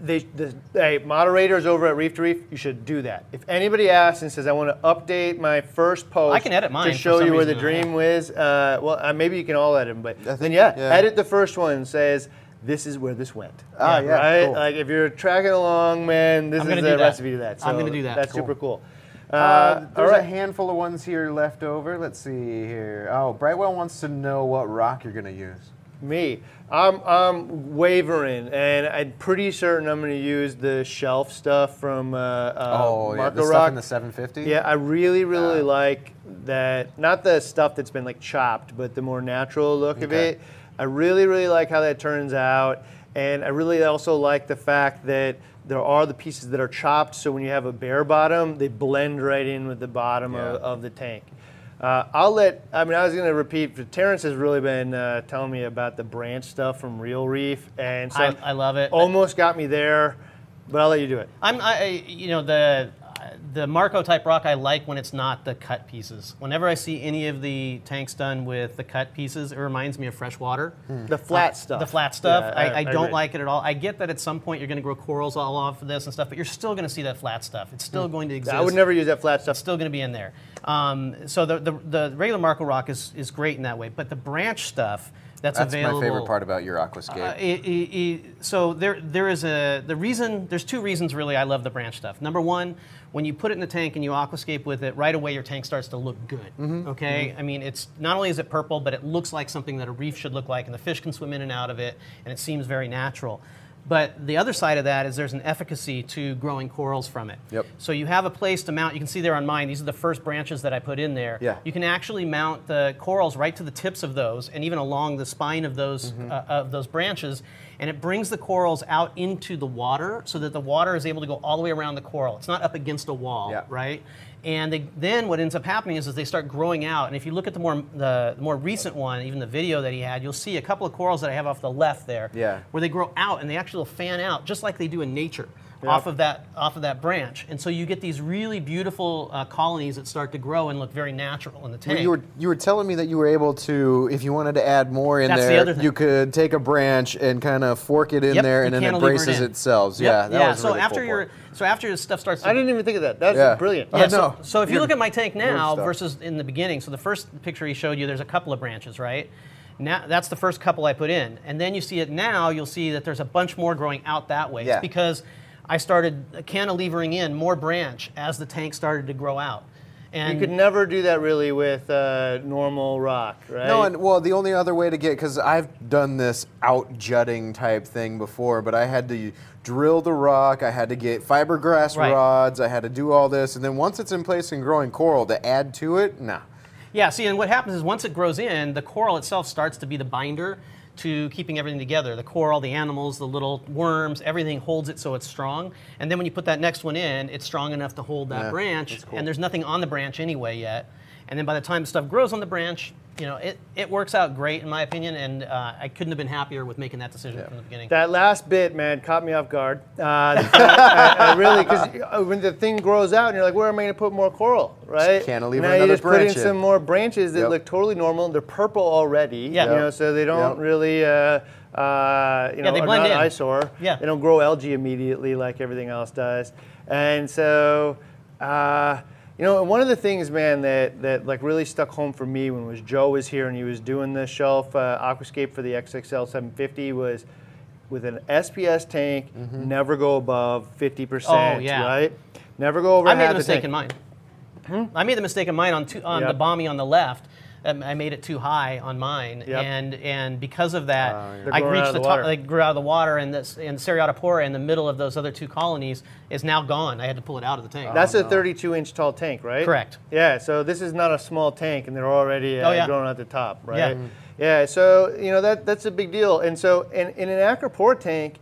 They, the hey, moderators over at Reef to Reef, you should do that. If anybody asks and says, I want to update my first post I can edit mine to show you where the dream was, uh, well, uh, maybe you can all edit them, but I then yeah, yeah. edit the first one and says, this is where this went. Ah, yeah, right? cool. Like if you're tracking along, man, this I'm is gonna the do recipe to that. So I'm gonna do that. That's Cool. super cool. Uh, Uh, all there's a handful of ones here left over. Let's see here. Oh, Brightwell wants to know what rock you're going to use. Me, I'm, I'm wavering, and I'm pretty certain I'm going to use the shelf stuff from uh, uh, oh, yeah, the Rock. stuff in the 750. Yeah, I really, really Ah. like that. Not the stuff that's been like chopped, but the more natural look of Okay. it. I really, really like how that turns out, and I really also like the fact that there are the pieces that are chopped. So when you have a bare bottom, they blend right in with the bottom of, of the tank. Uh, I'll let. I mean, I was going to repeat. but Terrence has really been uh, telling me about the branch stuff from Real Reef, and so I, I love it. almost got me there. But I'll let you do it. I'm, I- you know, the the Marco type rock I like when it's not the cut pieces. Whenever I see any of the tanks done with the cut pieces, it reminds me of freshwater. The flat stuff. The flat stuff, Yeah, I, I, don't agree. like it at all. I get that at some point you're going to grow corals all off of this and stuff, but you're still going to see that flat stuff. It's still going to exist. I would never use that flat stuff. It's still going to be in there. Um, so the, the, the regular Marco rock is, is great in that way, but the branch stuff that's, That's available. my favorite part about your aquascape. Uh, it- it- it- so there, there is a the reason. There's two reasons really I love the branch stuff. Number one, when you put it in the tank and you aquascape with it, right away your tank starts to look good. Mm-hmm. Okay, mm-hmm. I mean it's not only is it purple, but it looks like something that a reef should look like, and the fish can swim in and out of it, and it seems very natural. But the other side of that is there's an efficacy to growing corals from it. Yep. So you have a place to mount. You can see there on mine. These are the first branches that I put in there. Yeah. You can actually mount the corals right to the tips of those, and even along the spine of those Mm-hmm. uh, of those branches, and it brings the corals out into the water, so that the water is able to go all the way around the coral. It's not up against a wall, Yeah. right? And they, then what ends up happening is, is they start growing out. And if you look at the more the, the more recent one, even the video that he had, you'll see a couple of corals that I have off the left there, Yeah. where they grow out and they actually will fan out just like they do in nature. Off of that, off of that branch, and so you get these really beautiful uh, colonies that start to grow and look very natural in the tank. Well, you were you were telling me that you were able to, if you wanted to add more in That's there, thing. you could take a branch and kind of fork it in Yep, there, and then it cantilever it braces itself. Yep, Yeah, that yeah. was so really after cool your part. So after your stuff starts. To, I didn't even think of that. That's Yeah. brilliant. Yeah, know. so, so if you You're look at my tank now versus in the beginning, so the first picture he showed you, there's a couple of branches, right? Now that's the first couple I put in, and then you see it now. You'll see that there's a bunch more growing out that way. Yeah. It's because I started cantilevering in more branch as the tank started to grow out. And You could never do that really with uh, normal rock, right? No, and well, the only other way to get because I've done this out jutting type thing before, but I had to drill the rock, I had to get fiberglass Right. rods, I had to do all this, and then once it's in place and growing coral, to add to it, nah. Yeah, see, and what happens is once it grows in, the coral itself starts to be the binder to keeping everything together. The coral, the animals, the little worms, everything holds it so it's strong. And then when you put that next one in, it's strong enough to hold that Yeah, branch, cool. and there's nothing on the branch anyway yet. And then by the time stuff grows on the branch, you know, it, it works out great in my opinion, and uh, I couldn't have been happier with making that decision from the beginning. That last bit, man, caught me off guard. Uh, <laughs> I, I really, because when the thing grows out, and you're like, where am I going to put more coral, right? cantilever now you another just put in in. some more branches that Yep. look totally normal. They're purple already, Yeah. you know, so they don't Yep. really, uh, uh, you know, they blend not in. eyesore. Yeah. They don't grow algae immediately like everything else does, and so. Uh, you know, one of the things, man, that, that like really stuck home for me when was Joe was here and he was doing the shelf uh, aquascape for the XXL 750 was with an SPS tank, never go above 50%, Oh, yeah. right? Never go over I made half a the mistake in mine. I made the mistake in mine on two, on the Yep. Bommy on the left. Um, I made it too high on mine, Yep. and and because of that, They're I reached the, the top. water. They grew out of the water, and this and Seriatopora in the middle of those other two colonies is now gone. I had to pull it out of the tank. That's a 32 inch tall tank, right? Correct. Yeah, so this is not a small tank, and they're already uh, Oh, yeah. growing at the top, right? Yeah. Yeah, so you know that that's a big deal, and so in, in an acropore tank,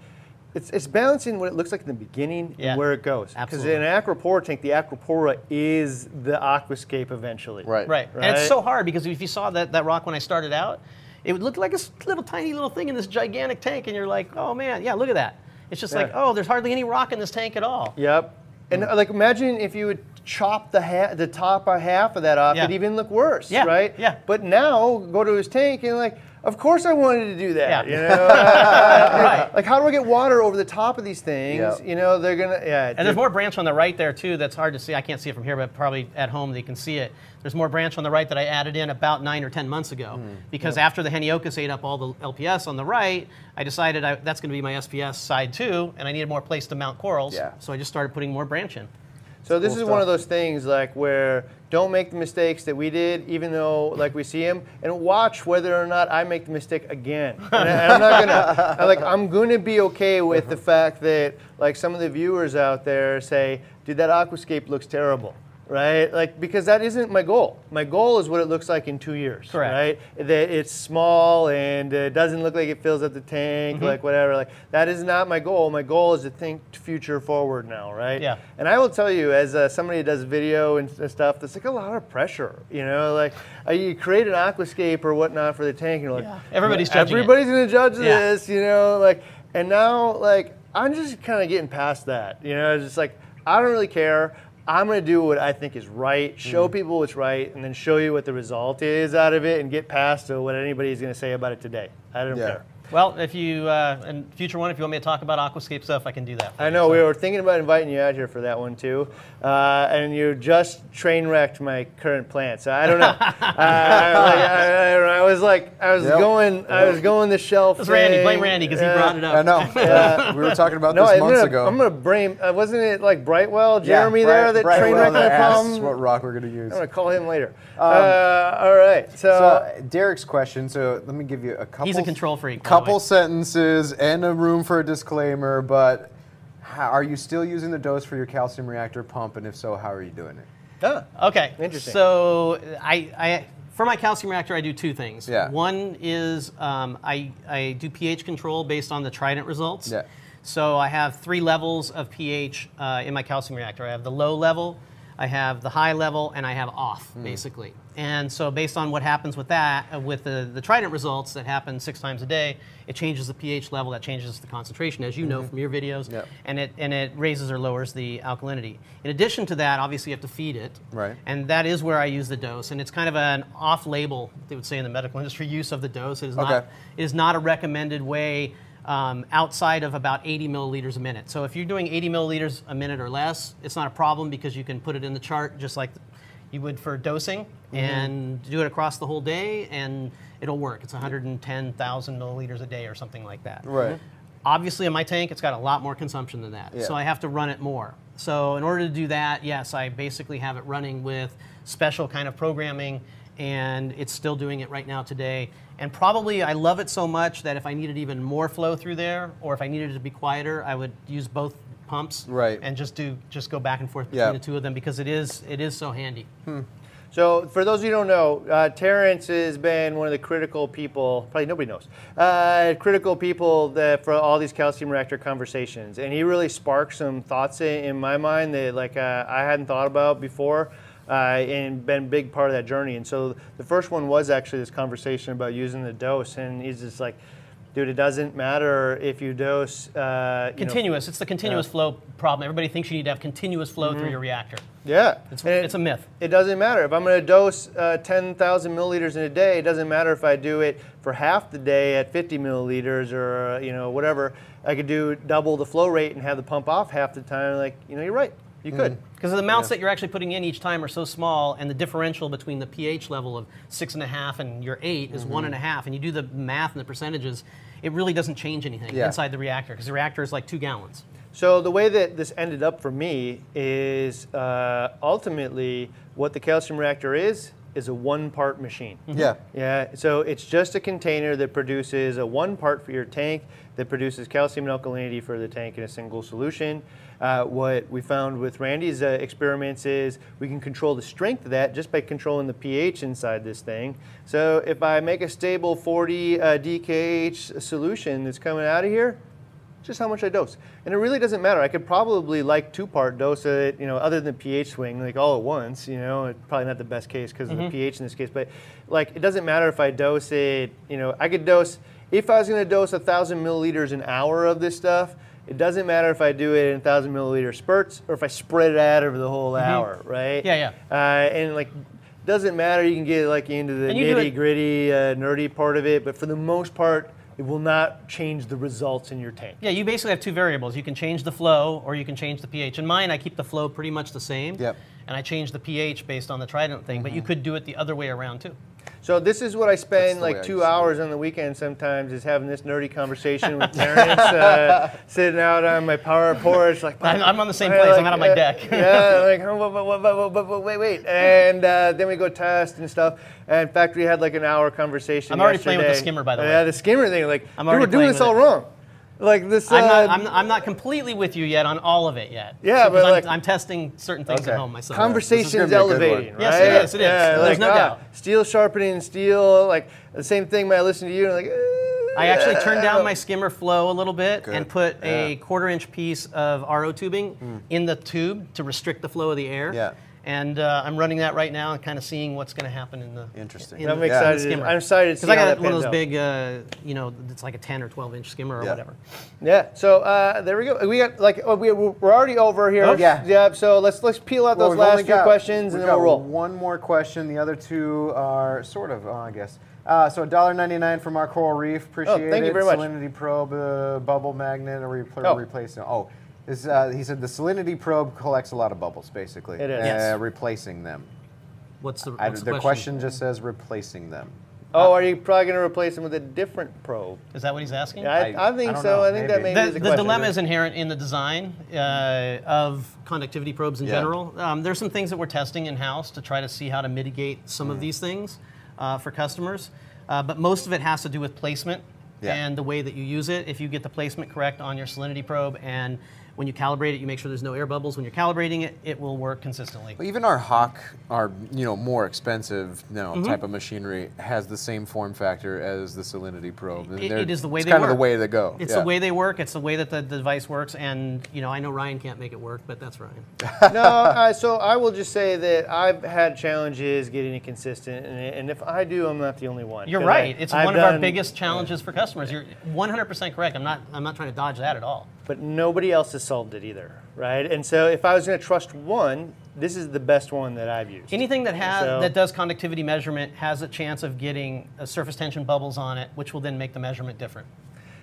it's, it's balancing what it looks like in the beginning Yeah. and where it goes. Because in an acropore tank, the acropora is the aquascape eventually. Right. Right. And it's so hard because if you saw that, that rock when I started out, it would look like a little tiny little thing in this gigantic tank, and you're like, oh man, yeah, look at that. It's just like, oh, there's hardly any rock in this tank at all. Yep. And uh, like imagine if you would chop the ha- the top or half of that off, Yeah. it'd even look worse, Yeah, right? yeah. But now go to his tank and like, of course I wanted to do that. Yeah. You know, <laughs> Right. like how do I get water over the top of these things? Yep. You know, they're gonna yeah. And there's more branch on the right there too. That's hard to see. I can't see it from here, but probably at home they can see it. There's more branch on the right that I added in about nine or ten months ago. Hmm. Because after the Heniochus ate up all the LPS on the right, I decided I, that's going to be my SPS side too, and I needed more place to mount corals. Yeah. So I just started putting more branch in. So this Cool is one of those things like where don't make the mistakes that we did, even though like we see them, and watch whether or not I make the mistake again. <laughs> And I, am not gonna I, like I'm gonna be okay with the fact that like some of the viewers out there say, dude, that aquascape looks terrible. Right, like because that isn't my goal. My goal is what it looks like in two years. Correct. Right, that it's small and it doesn't look like it fills up the tank, Mm-hmm. like whatever. Like that is not my goal. My goal is to think future forward now. Right. Yeah. And I will tell you, as uh, somebody who does video and stuff, there's like a lot of pressure. You know, like uh, you create an aquascape or whatnot for the tank, and you're like, Yeah. Everybody's judging it. everybody's gonna judge Yeah. this. You know, like, and now like I'm just kind of getting past that. You know, it's just like I don't really care. I'm gonna do what I think is right, show Mm. people what's right, and then show you what the result is out of it, and get past to what anybody's gonna say about it today. I don't Yeah. care. Well, if you uh, in future one, if you want me to talk about aquascape stuff, I can do that. for I you. know So- we were thinking about inviting you out here for that one too, uh, and you just train wrecked my current plan. So I don't know. <laughs> uh, I, like, I, I. I was like, I was Yep. going, I was going the shelf. It's Randy. Blame. Randy because he Yeah. brought it up. I know. <laughs> we were talking about No, this I'm months gonna, ago. I'm gonna blame. Uh, wasn't it like Brightwell, Jeremy Yeah, there Brian- that Brian train wrecked Weller my asked problem? what rock we're going to use. I'm gonna call him later. uh, all right. So, So Derek's question. So let me give you a couple. He's a control freak, by the Couple way. sentences and a room for a disclaimer. But how, are you still using the dose for your calcium reactor pump? And if so, how are you doing it? huh. Okay. Interesting. So I, I for my calcium reactor, I do two things. Yeah. One is um, I, I do pH control based on the Trident results. Yeah. So I have three levels of pH uh, in my calcium reactor. I have the low level, I have the high level, and I have off, Hmm. basically. And so based on what happens with that, uh, with the, the Trident results that happen six times a day, it changes the pH level, that changes the concentration, as you know from your videos, Mm-hmm. Yep. and it and it raises or lowers the alkalinity. In addition to that, obviously you have to feed it, Right. And that is where I use the dose, and it's kind of an off-label, they would say in the medical industry, use of the dose. It is not Okay. it is not a recommended way um, outside of about 80 milliliters a minute. So if you're doing 80 milliliters a minute or less, it's not a problem because you can put it in the chart just like you would for dosing Mm-hmm. and do it across the whole day, and it'll work. It's 110,000 milliliters a day or something like that. Right. Obviously, in my tank, it's got a lot more consumption than that. Yeah. So I have to run it more. So in order to do that, yes, I basically have it running with special kind of programming, and it's still doing it right now today. And probably I love it so much that if I needed even more flow through there, or if I needed it to be quieter, I would use both pumps Right. and just do just go back and forth between Yeah. the two of them because it is it is so handy. So, for those of you who don't know, uh, Terrence has been one of the critical people, probably nobody knows, uh, critical people that for all these calcium reactor conversations. And he really sparked some thoughts in, in my mind that like uh, I hadn't thought about before. Uh, and been a big part of that journey. And so the first one was actually this conversation about using the dose, and he's just like, dude, it doesn't matter if you dose. Uh, you know, Continuous. it's the continuous Yeah. flow problem. Everybody thinks you need to have continuous flow Mm-hmm. through your reactor. yeah, It's, it- it's a myth. It doesn't matter. If I'm going to dose uh, 10,000 milliliters in a day, it doesn't matter if I do it for half the day at 50 milliliters or uh, you know whatever. I could do double the flow rate and have the pump off half the time. Like you know, you're right. You could. Mm. Because the amounts that you're actually putting in each time are so small, and the differential between the pH level of six and a half and your 8 is one and a mm-hmm. half, and you do the math and the percentages, it really doesn't change anything Yeah. inside the reactor because the reactor is like two gallons. So the way that this ended up for me is uh, ultimately what the calcium reactor is is a one-part machine. Mm-hmm. Yeah. Yeah, so it's just a container that produces a one part for your tank that produces calcium and alkalinity for the tank in a single solution. Uh, what we found with Randy's uh, experiments is we can control the strength of that just by controlling the pH inside this thing. So if I make a stable 40 uh, DKH solution that's coming out of here, just how much I dose. And it really doesn't matter. I could probably like two part dose it, you know, other than the pH swing, like all at once, you know, probably not the best case because of the pH in this case, but like it doesn't matter if I dose it, you know, I could dose, if I was going to dose a thousand milliliters an hour of this stuff, it doesn't matter if I do it in thousand milliliter spurts or if I spread it out over the whole hour, right? Yeah, yeah. Uh, and like, doesn't matter. You can get like into the And you do it- nitty gritty, uh, nerdy part of it, but for the most part, it will not change the results in your tank. Yeah, you basically have two variables. You can change the flow or you can change the pH. In mine, I keep the flow pretty much the same. Yep. And I change the pH based on the Trident thing, but you could do it the other way around too. So this is what I spend like I two used to hours on the weekend sometimes is having this nerdy conversation with Terrence, uh, <laughs> sitting out on my power porch like. I'm- I'm on the same like, place. I'm out on my uh, deck. yeah, <laughs> like oh, wait, wait, and uh, then we go test and stuff. And in fact, we had like an hour conversation. I'm already playing with the skimmer, by the way. Yeah, the skimmer thing. Like, I'm dude, already we're doing this all it. wrong. Like this. I'm uh, not, I'm, I'm not completely with you yet on all of it yet. Yeah, So, 'cause but I'm, like- I'm testing certain things Okay. at home myself. Conversation's This is gonna be a good elevating, right? Yes, it is, it is. Yeah, There's like, no ah, doubt. Steel sharpening steel, like the same thing when I listen to you, and like. eh, I actually turned down my skimmer flow a little bit Good. and put a Yeah. Hmm. quarter inch piece of RO tubing in the tube to restrict the flow of the air. Yeah. And uh, I'm running that right now and kind of seeing what's going to happen in the Interesting. in I'm the- in the excited. skimmer. I'm excited to see Because I got one of those out. big, uh, you know, it's like a 10 or 12 inch skimmer or Yeah. whatever. Yeah. So uh, there we go. We got like oh, we, we're already over here. Oh, yeah. Yeah. So let's let's peel out Well, those we've last few got- questions and then we'll roll. One more question. The other two are sort of, oh, I guess. Uh, so $1.99 from our Coral Reef. Appreciate Oh, thank you very much. Salinity probe, uh, bubble magnet, or repl- Oh. replacing. Oh, this, uh, he said the salinity probe collects a lot of bubbles, basically. It is. Uh, Yes. Replacing them. What's the, I, what's the the question just says replacing them. Oh, are you probably going to replace them with a different probe? Is that what he's asking? I, I- I think I so. know, I think that maybe. maybe the, is a the question. dilemma is inherent in the design uh, of conductivity probes in Yeah. general. Um, there's some things that we're testing in house to try to see how to mitigate some Mm. of these things uh, for customers, uh, but most of it has to do with placement Yeah. and the way that you use it. If you get the placement correct on your salinity probe and when you calibrate it, you make sure there's no air bubbles. When you're calibrating it, it will work consistently. But even our Hawk, our you know more expensive you Mm-hmm. type of machinery, has the same form factor as the salinity probe. And It- it is the way it's they kind of work. the way to go. It's yeah. the way they work. It's the way that the device works, and you know I know Ryan can't make it work, but that's Ryan. <laughs> no, uh, so I will just say that I've had challenges getting it consistent, and, and if I do, I'm not the only one. You're right. I- it's I've one of our biggest challenges for customers. You're 100% correct. I'm not. I'm not trying to dodge that at all. But nobody else has solved it either, right? And so if I was going to trust one, this is the best one that I've used. Anything that has So- that does conductivity measurement has a chance of getting uh, surface tension bubbles on it, which will then make the measurement different.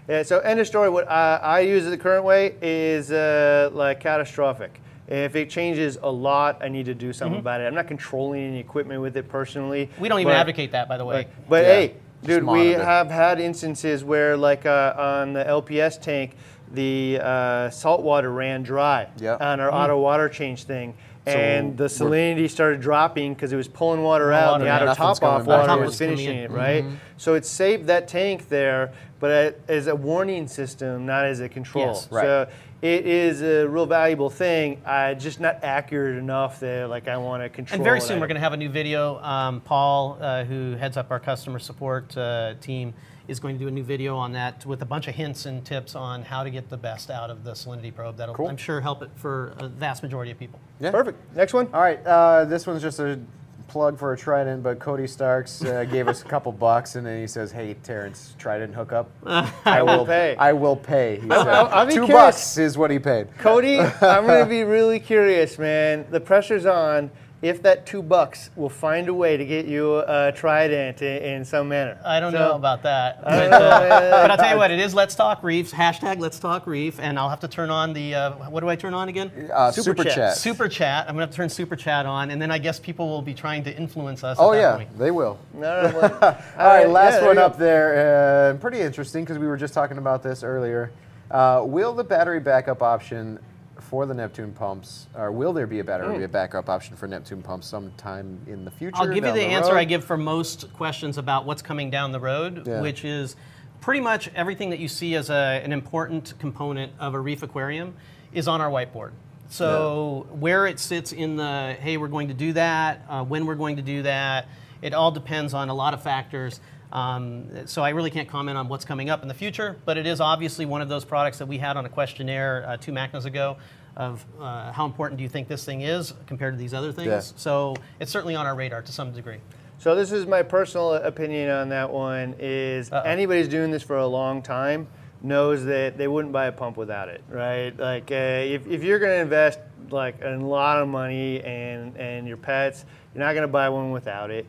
Yeah, so end of story. What I, I use it the current way is uh, like catastrophic. If it changes a lot, I need to do something about it. I'm not controlling any equipment with it personally. We don't even but- advocate that, by the way. But, but Yeah, hey, dude, we have had instances where, like uh, on the LPS tank, the uh, salt water ran dry Yeah. on our Mm. auto water change thing. So and the salinity started dropping because it was pulling water out, water and the out. outer top off water Top was was finishing it, right? So it saved that tank there, but as a warning system, not as a control. Yes. Right. So it is a real valuable thing, uh, just not accurate enough that like I want to control. And very it. soon we're going to have a new video. Um, Paul, uh, who heads up our customer support uh, team, is going to do a new video on that with a bunch of hints and tips on how to get the best out of the salinity probe. That'll, Cool. I'm sure, help it for a vast majority of people. Yeah. Perfect. Next one. All right, uh, this one's just a plug for a Trident, but Cody Starks uh, gave us a couple <laughs> bucks, and then he says, "Hey, Terrence, Trident hookup. <laughs> I will pay. I will pay." He said. I'll- I'll Two curious. bucks is what he paid. Cody, <laughs> I'm going to be really curious, man. The pressure's on. If that two bucks will find a way to get you a trident in, in some manner. I don't So- know about that. But, uh, but I'll tell you what, it is Let's Talk Reefs, hashtag Let's Talk Reef, and I'll have to turn on the, uh, what do I turn on again? Uh, Super super, chat. chat. Super Chat. I'm going to have to turn Super Chat on, and then I guess people will be trying to influence us. Oh yeah, point. they will. All right, well, <laughs> All right, last yeah, one up there. Uh, pretty interesting because we were just talking about this earlier. Uh, will the battery backup option for the Neptune pumps, or will there be a battery or a backup option for Neptune pumps sometime in the future? I'll give you down the answer road? I give for most questions about what's coming down the road, Yeah. which is pretty much everything that you see as a, an important component of a reef aquarium is on our whiteboard. So where it sits in the hey, we're going to do that, uh, when we're going to do that, it all depends on a lot of factors. Um, so I really can't comment on what's coming up in the future, but it is obviously one of those products that we had on a questionnaire uh, two MACNAs ago of uh, how important do you think this thing is compared to these other things. Yeah. So it's certainly on our radar to some degree. So this is my personal opinion on that one. Is Uh-oh. anybody who's doing this for a long time knows that they wouldn't buy a pump without it, right? Like uh, if, if you're going to invest like a lot of money and and your pets, you're not going to buy one without it.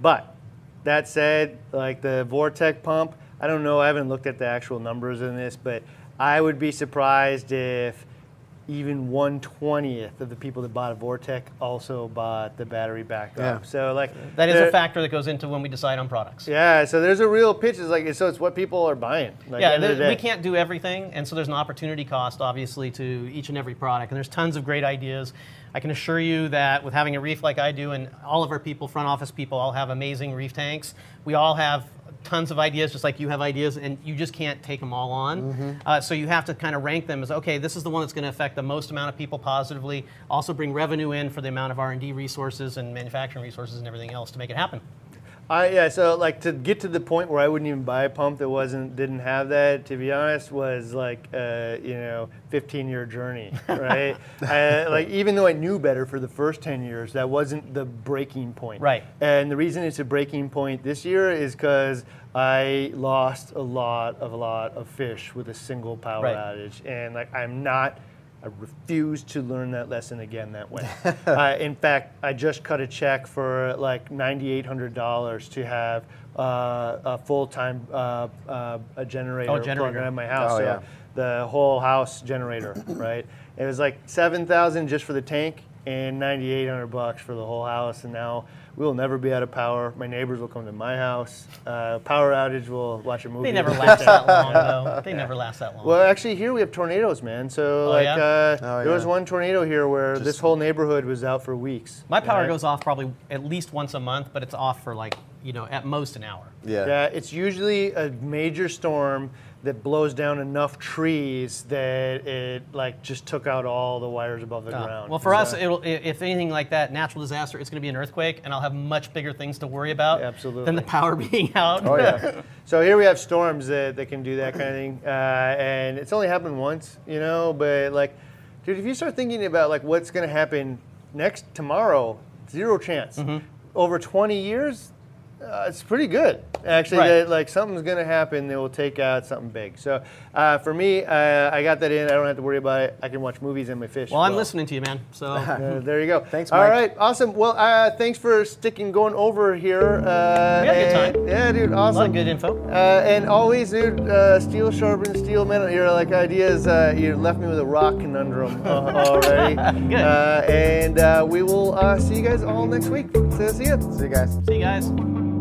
But that said, like the VorTech pump, I don't know. I haven't looked at the actual numbers in this, but I would be surprised if even one twentieth of the people that bought a VorTech also bought the battery backup. Yeah. So like That is a factor that goes into when we decide on products. yeah, so there's a real pitch. It's like so it's what people are buying. Like, Yeah, the there- we can't do everything, and so there's an opportunity cost, obviously, to each and every product. And there's tons of great ideas. I can assure you that with having a reef like I do, and all of our people, front office people, all have amazing reef tanks. We all have tons of ideas, just like you have ideas, and you just can't take them all on. Mm-hmm. Uh, so you have to kind of rank them as okay, this is the one that's going to affect the most amount of people positively. Also bring revenue in for the amount of R&D resources and manufacturing resources and everything else to make it happen. I yeah, so like to get to the point where I wouldn't even buy a pump that wasn't didn't have that. To be honest, was like uh, you know 15 year journey, right? <laughs> I, like even though I knew better for the first 10 years, that wasn't the breaking point. Right. And the reason it's a breaking point this year is because I lost a lot of a lot of fish with a single power Right. outage, and like I'm not. I refuse to learn that lesson again that way. <laughs> uh, in fact, I just cut a check for like $9,800 to have uh, a full-time uh, uh, a generator, Oh, generator. plugged in my house. Oh, so yeah. The whole house generator, <coughs> right? It was like 7,000 just for the tank and 9,800 bucks for the whole house. And now we will never be out of power. My neighbors will come to my house. Uh, power outage, we'll watch a movie. They never <laughs> last that long, though. They never last that long. Well, actually, here we have tornadoes, man. So, Oh, like, yeah? uh, Oh, there was one tornado here where this whole neighborhood was out for weeks. My power right? goes off probably at least once a month, but it's off for like, you know, at most an hour. Yeah. Yeah, it's usually a major storm that blows down enough trees that it like just took out all the wires above the Uh, ground. well, for us, it'll, if anything like that, natural disaster, it's going to be an earthquake, and I'll have much bigger things to worry about Absolutely. than the power <laughs> being out. Oh yeah. <laughs> So here we have storms that, that can do that kind of thing, uh, and it's only happened once, you know. But like, dude, if you start thinking about like what's going to happen next tomorrow, zero chance. Mm-hmm. Over 20 years, uh, it's pretty good actually. Right. That like something's going to happen that will take out something big. So uh, for me, uh, I got that in. I don't have to worry about it. I can watch movies and my fish. Well, I'm listening to you, man. So <laughs> Uh, <laughs> there you go. Thanks, All Mike. right, awesome. Well, uh, thanks for sticking, going over here. Uh, We had a good and- time. Yeah, dude, awesome. a lot of good info. Uh, and always, dude, uh, steel sharpens steel. Man, your like ideas. Uh, you left me with a rock conundrum uh, <laughs> already. Good. Uh, and uh, we will uh, see you guys all next week. So see ya. See you guys. See you guys.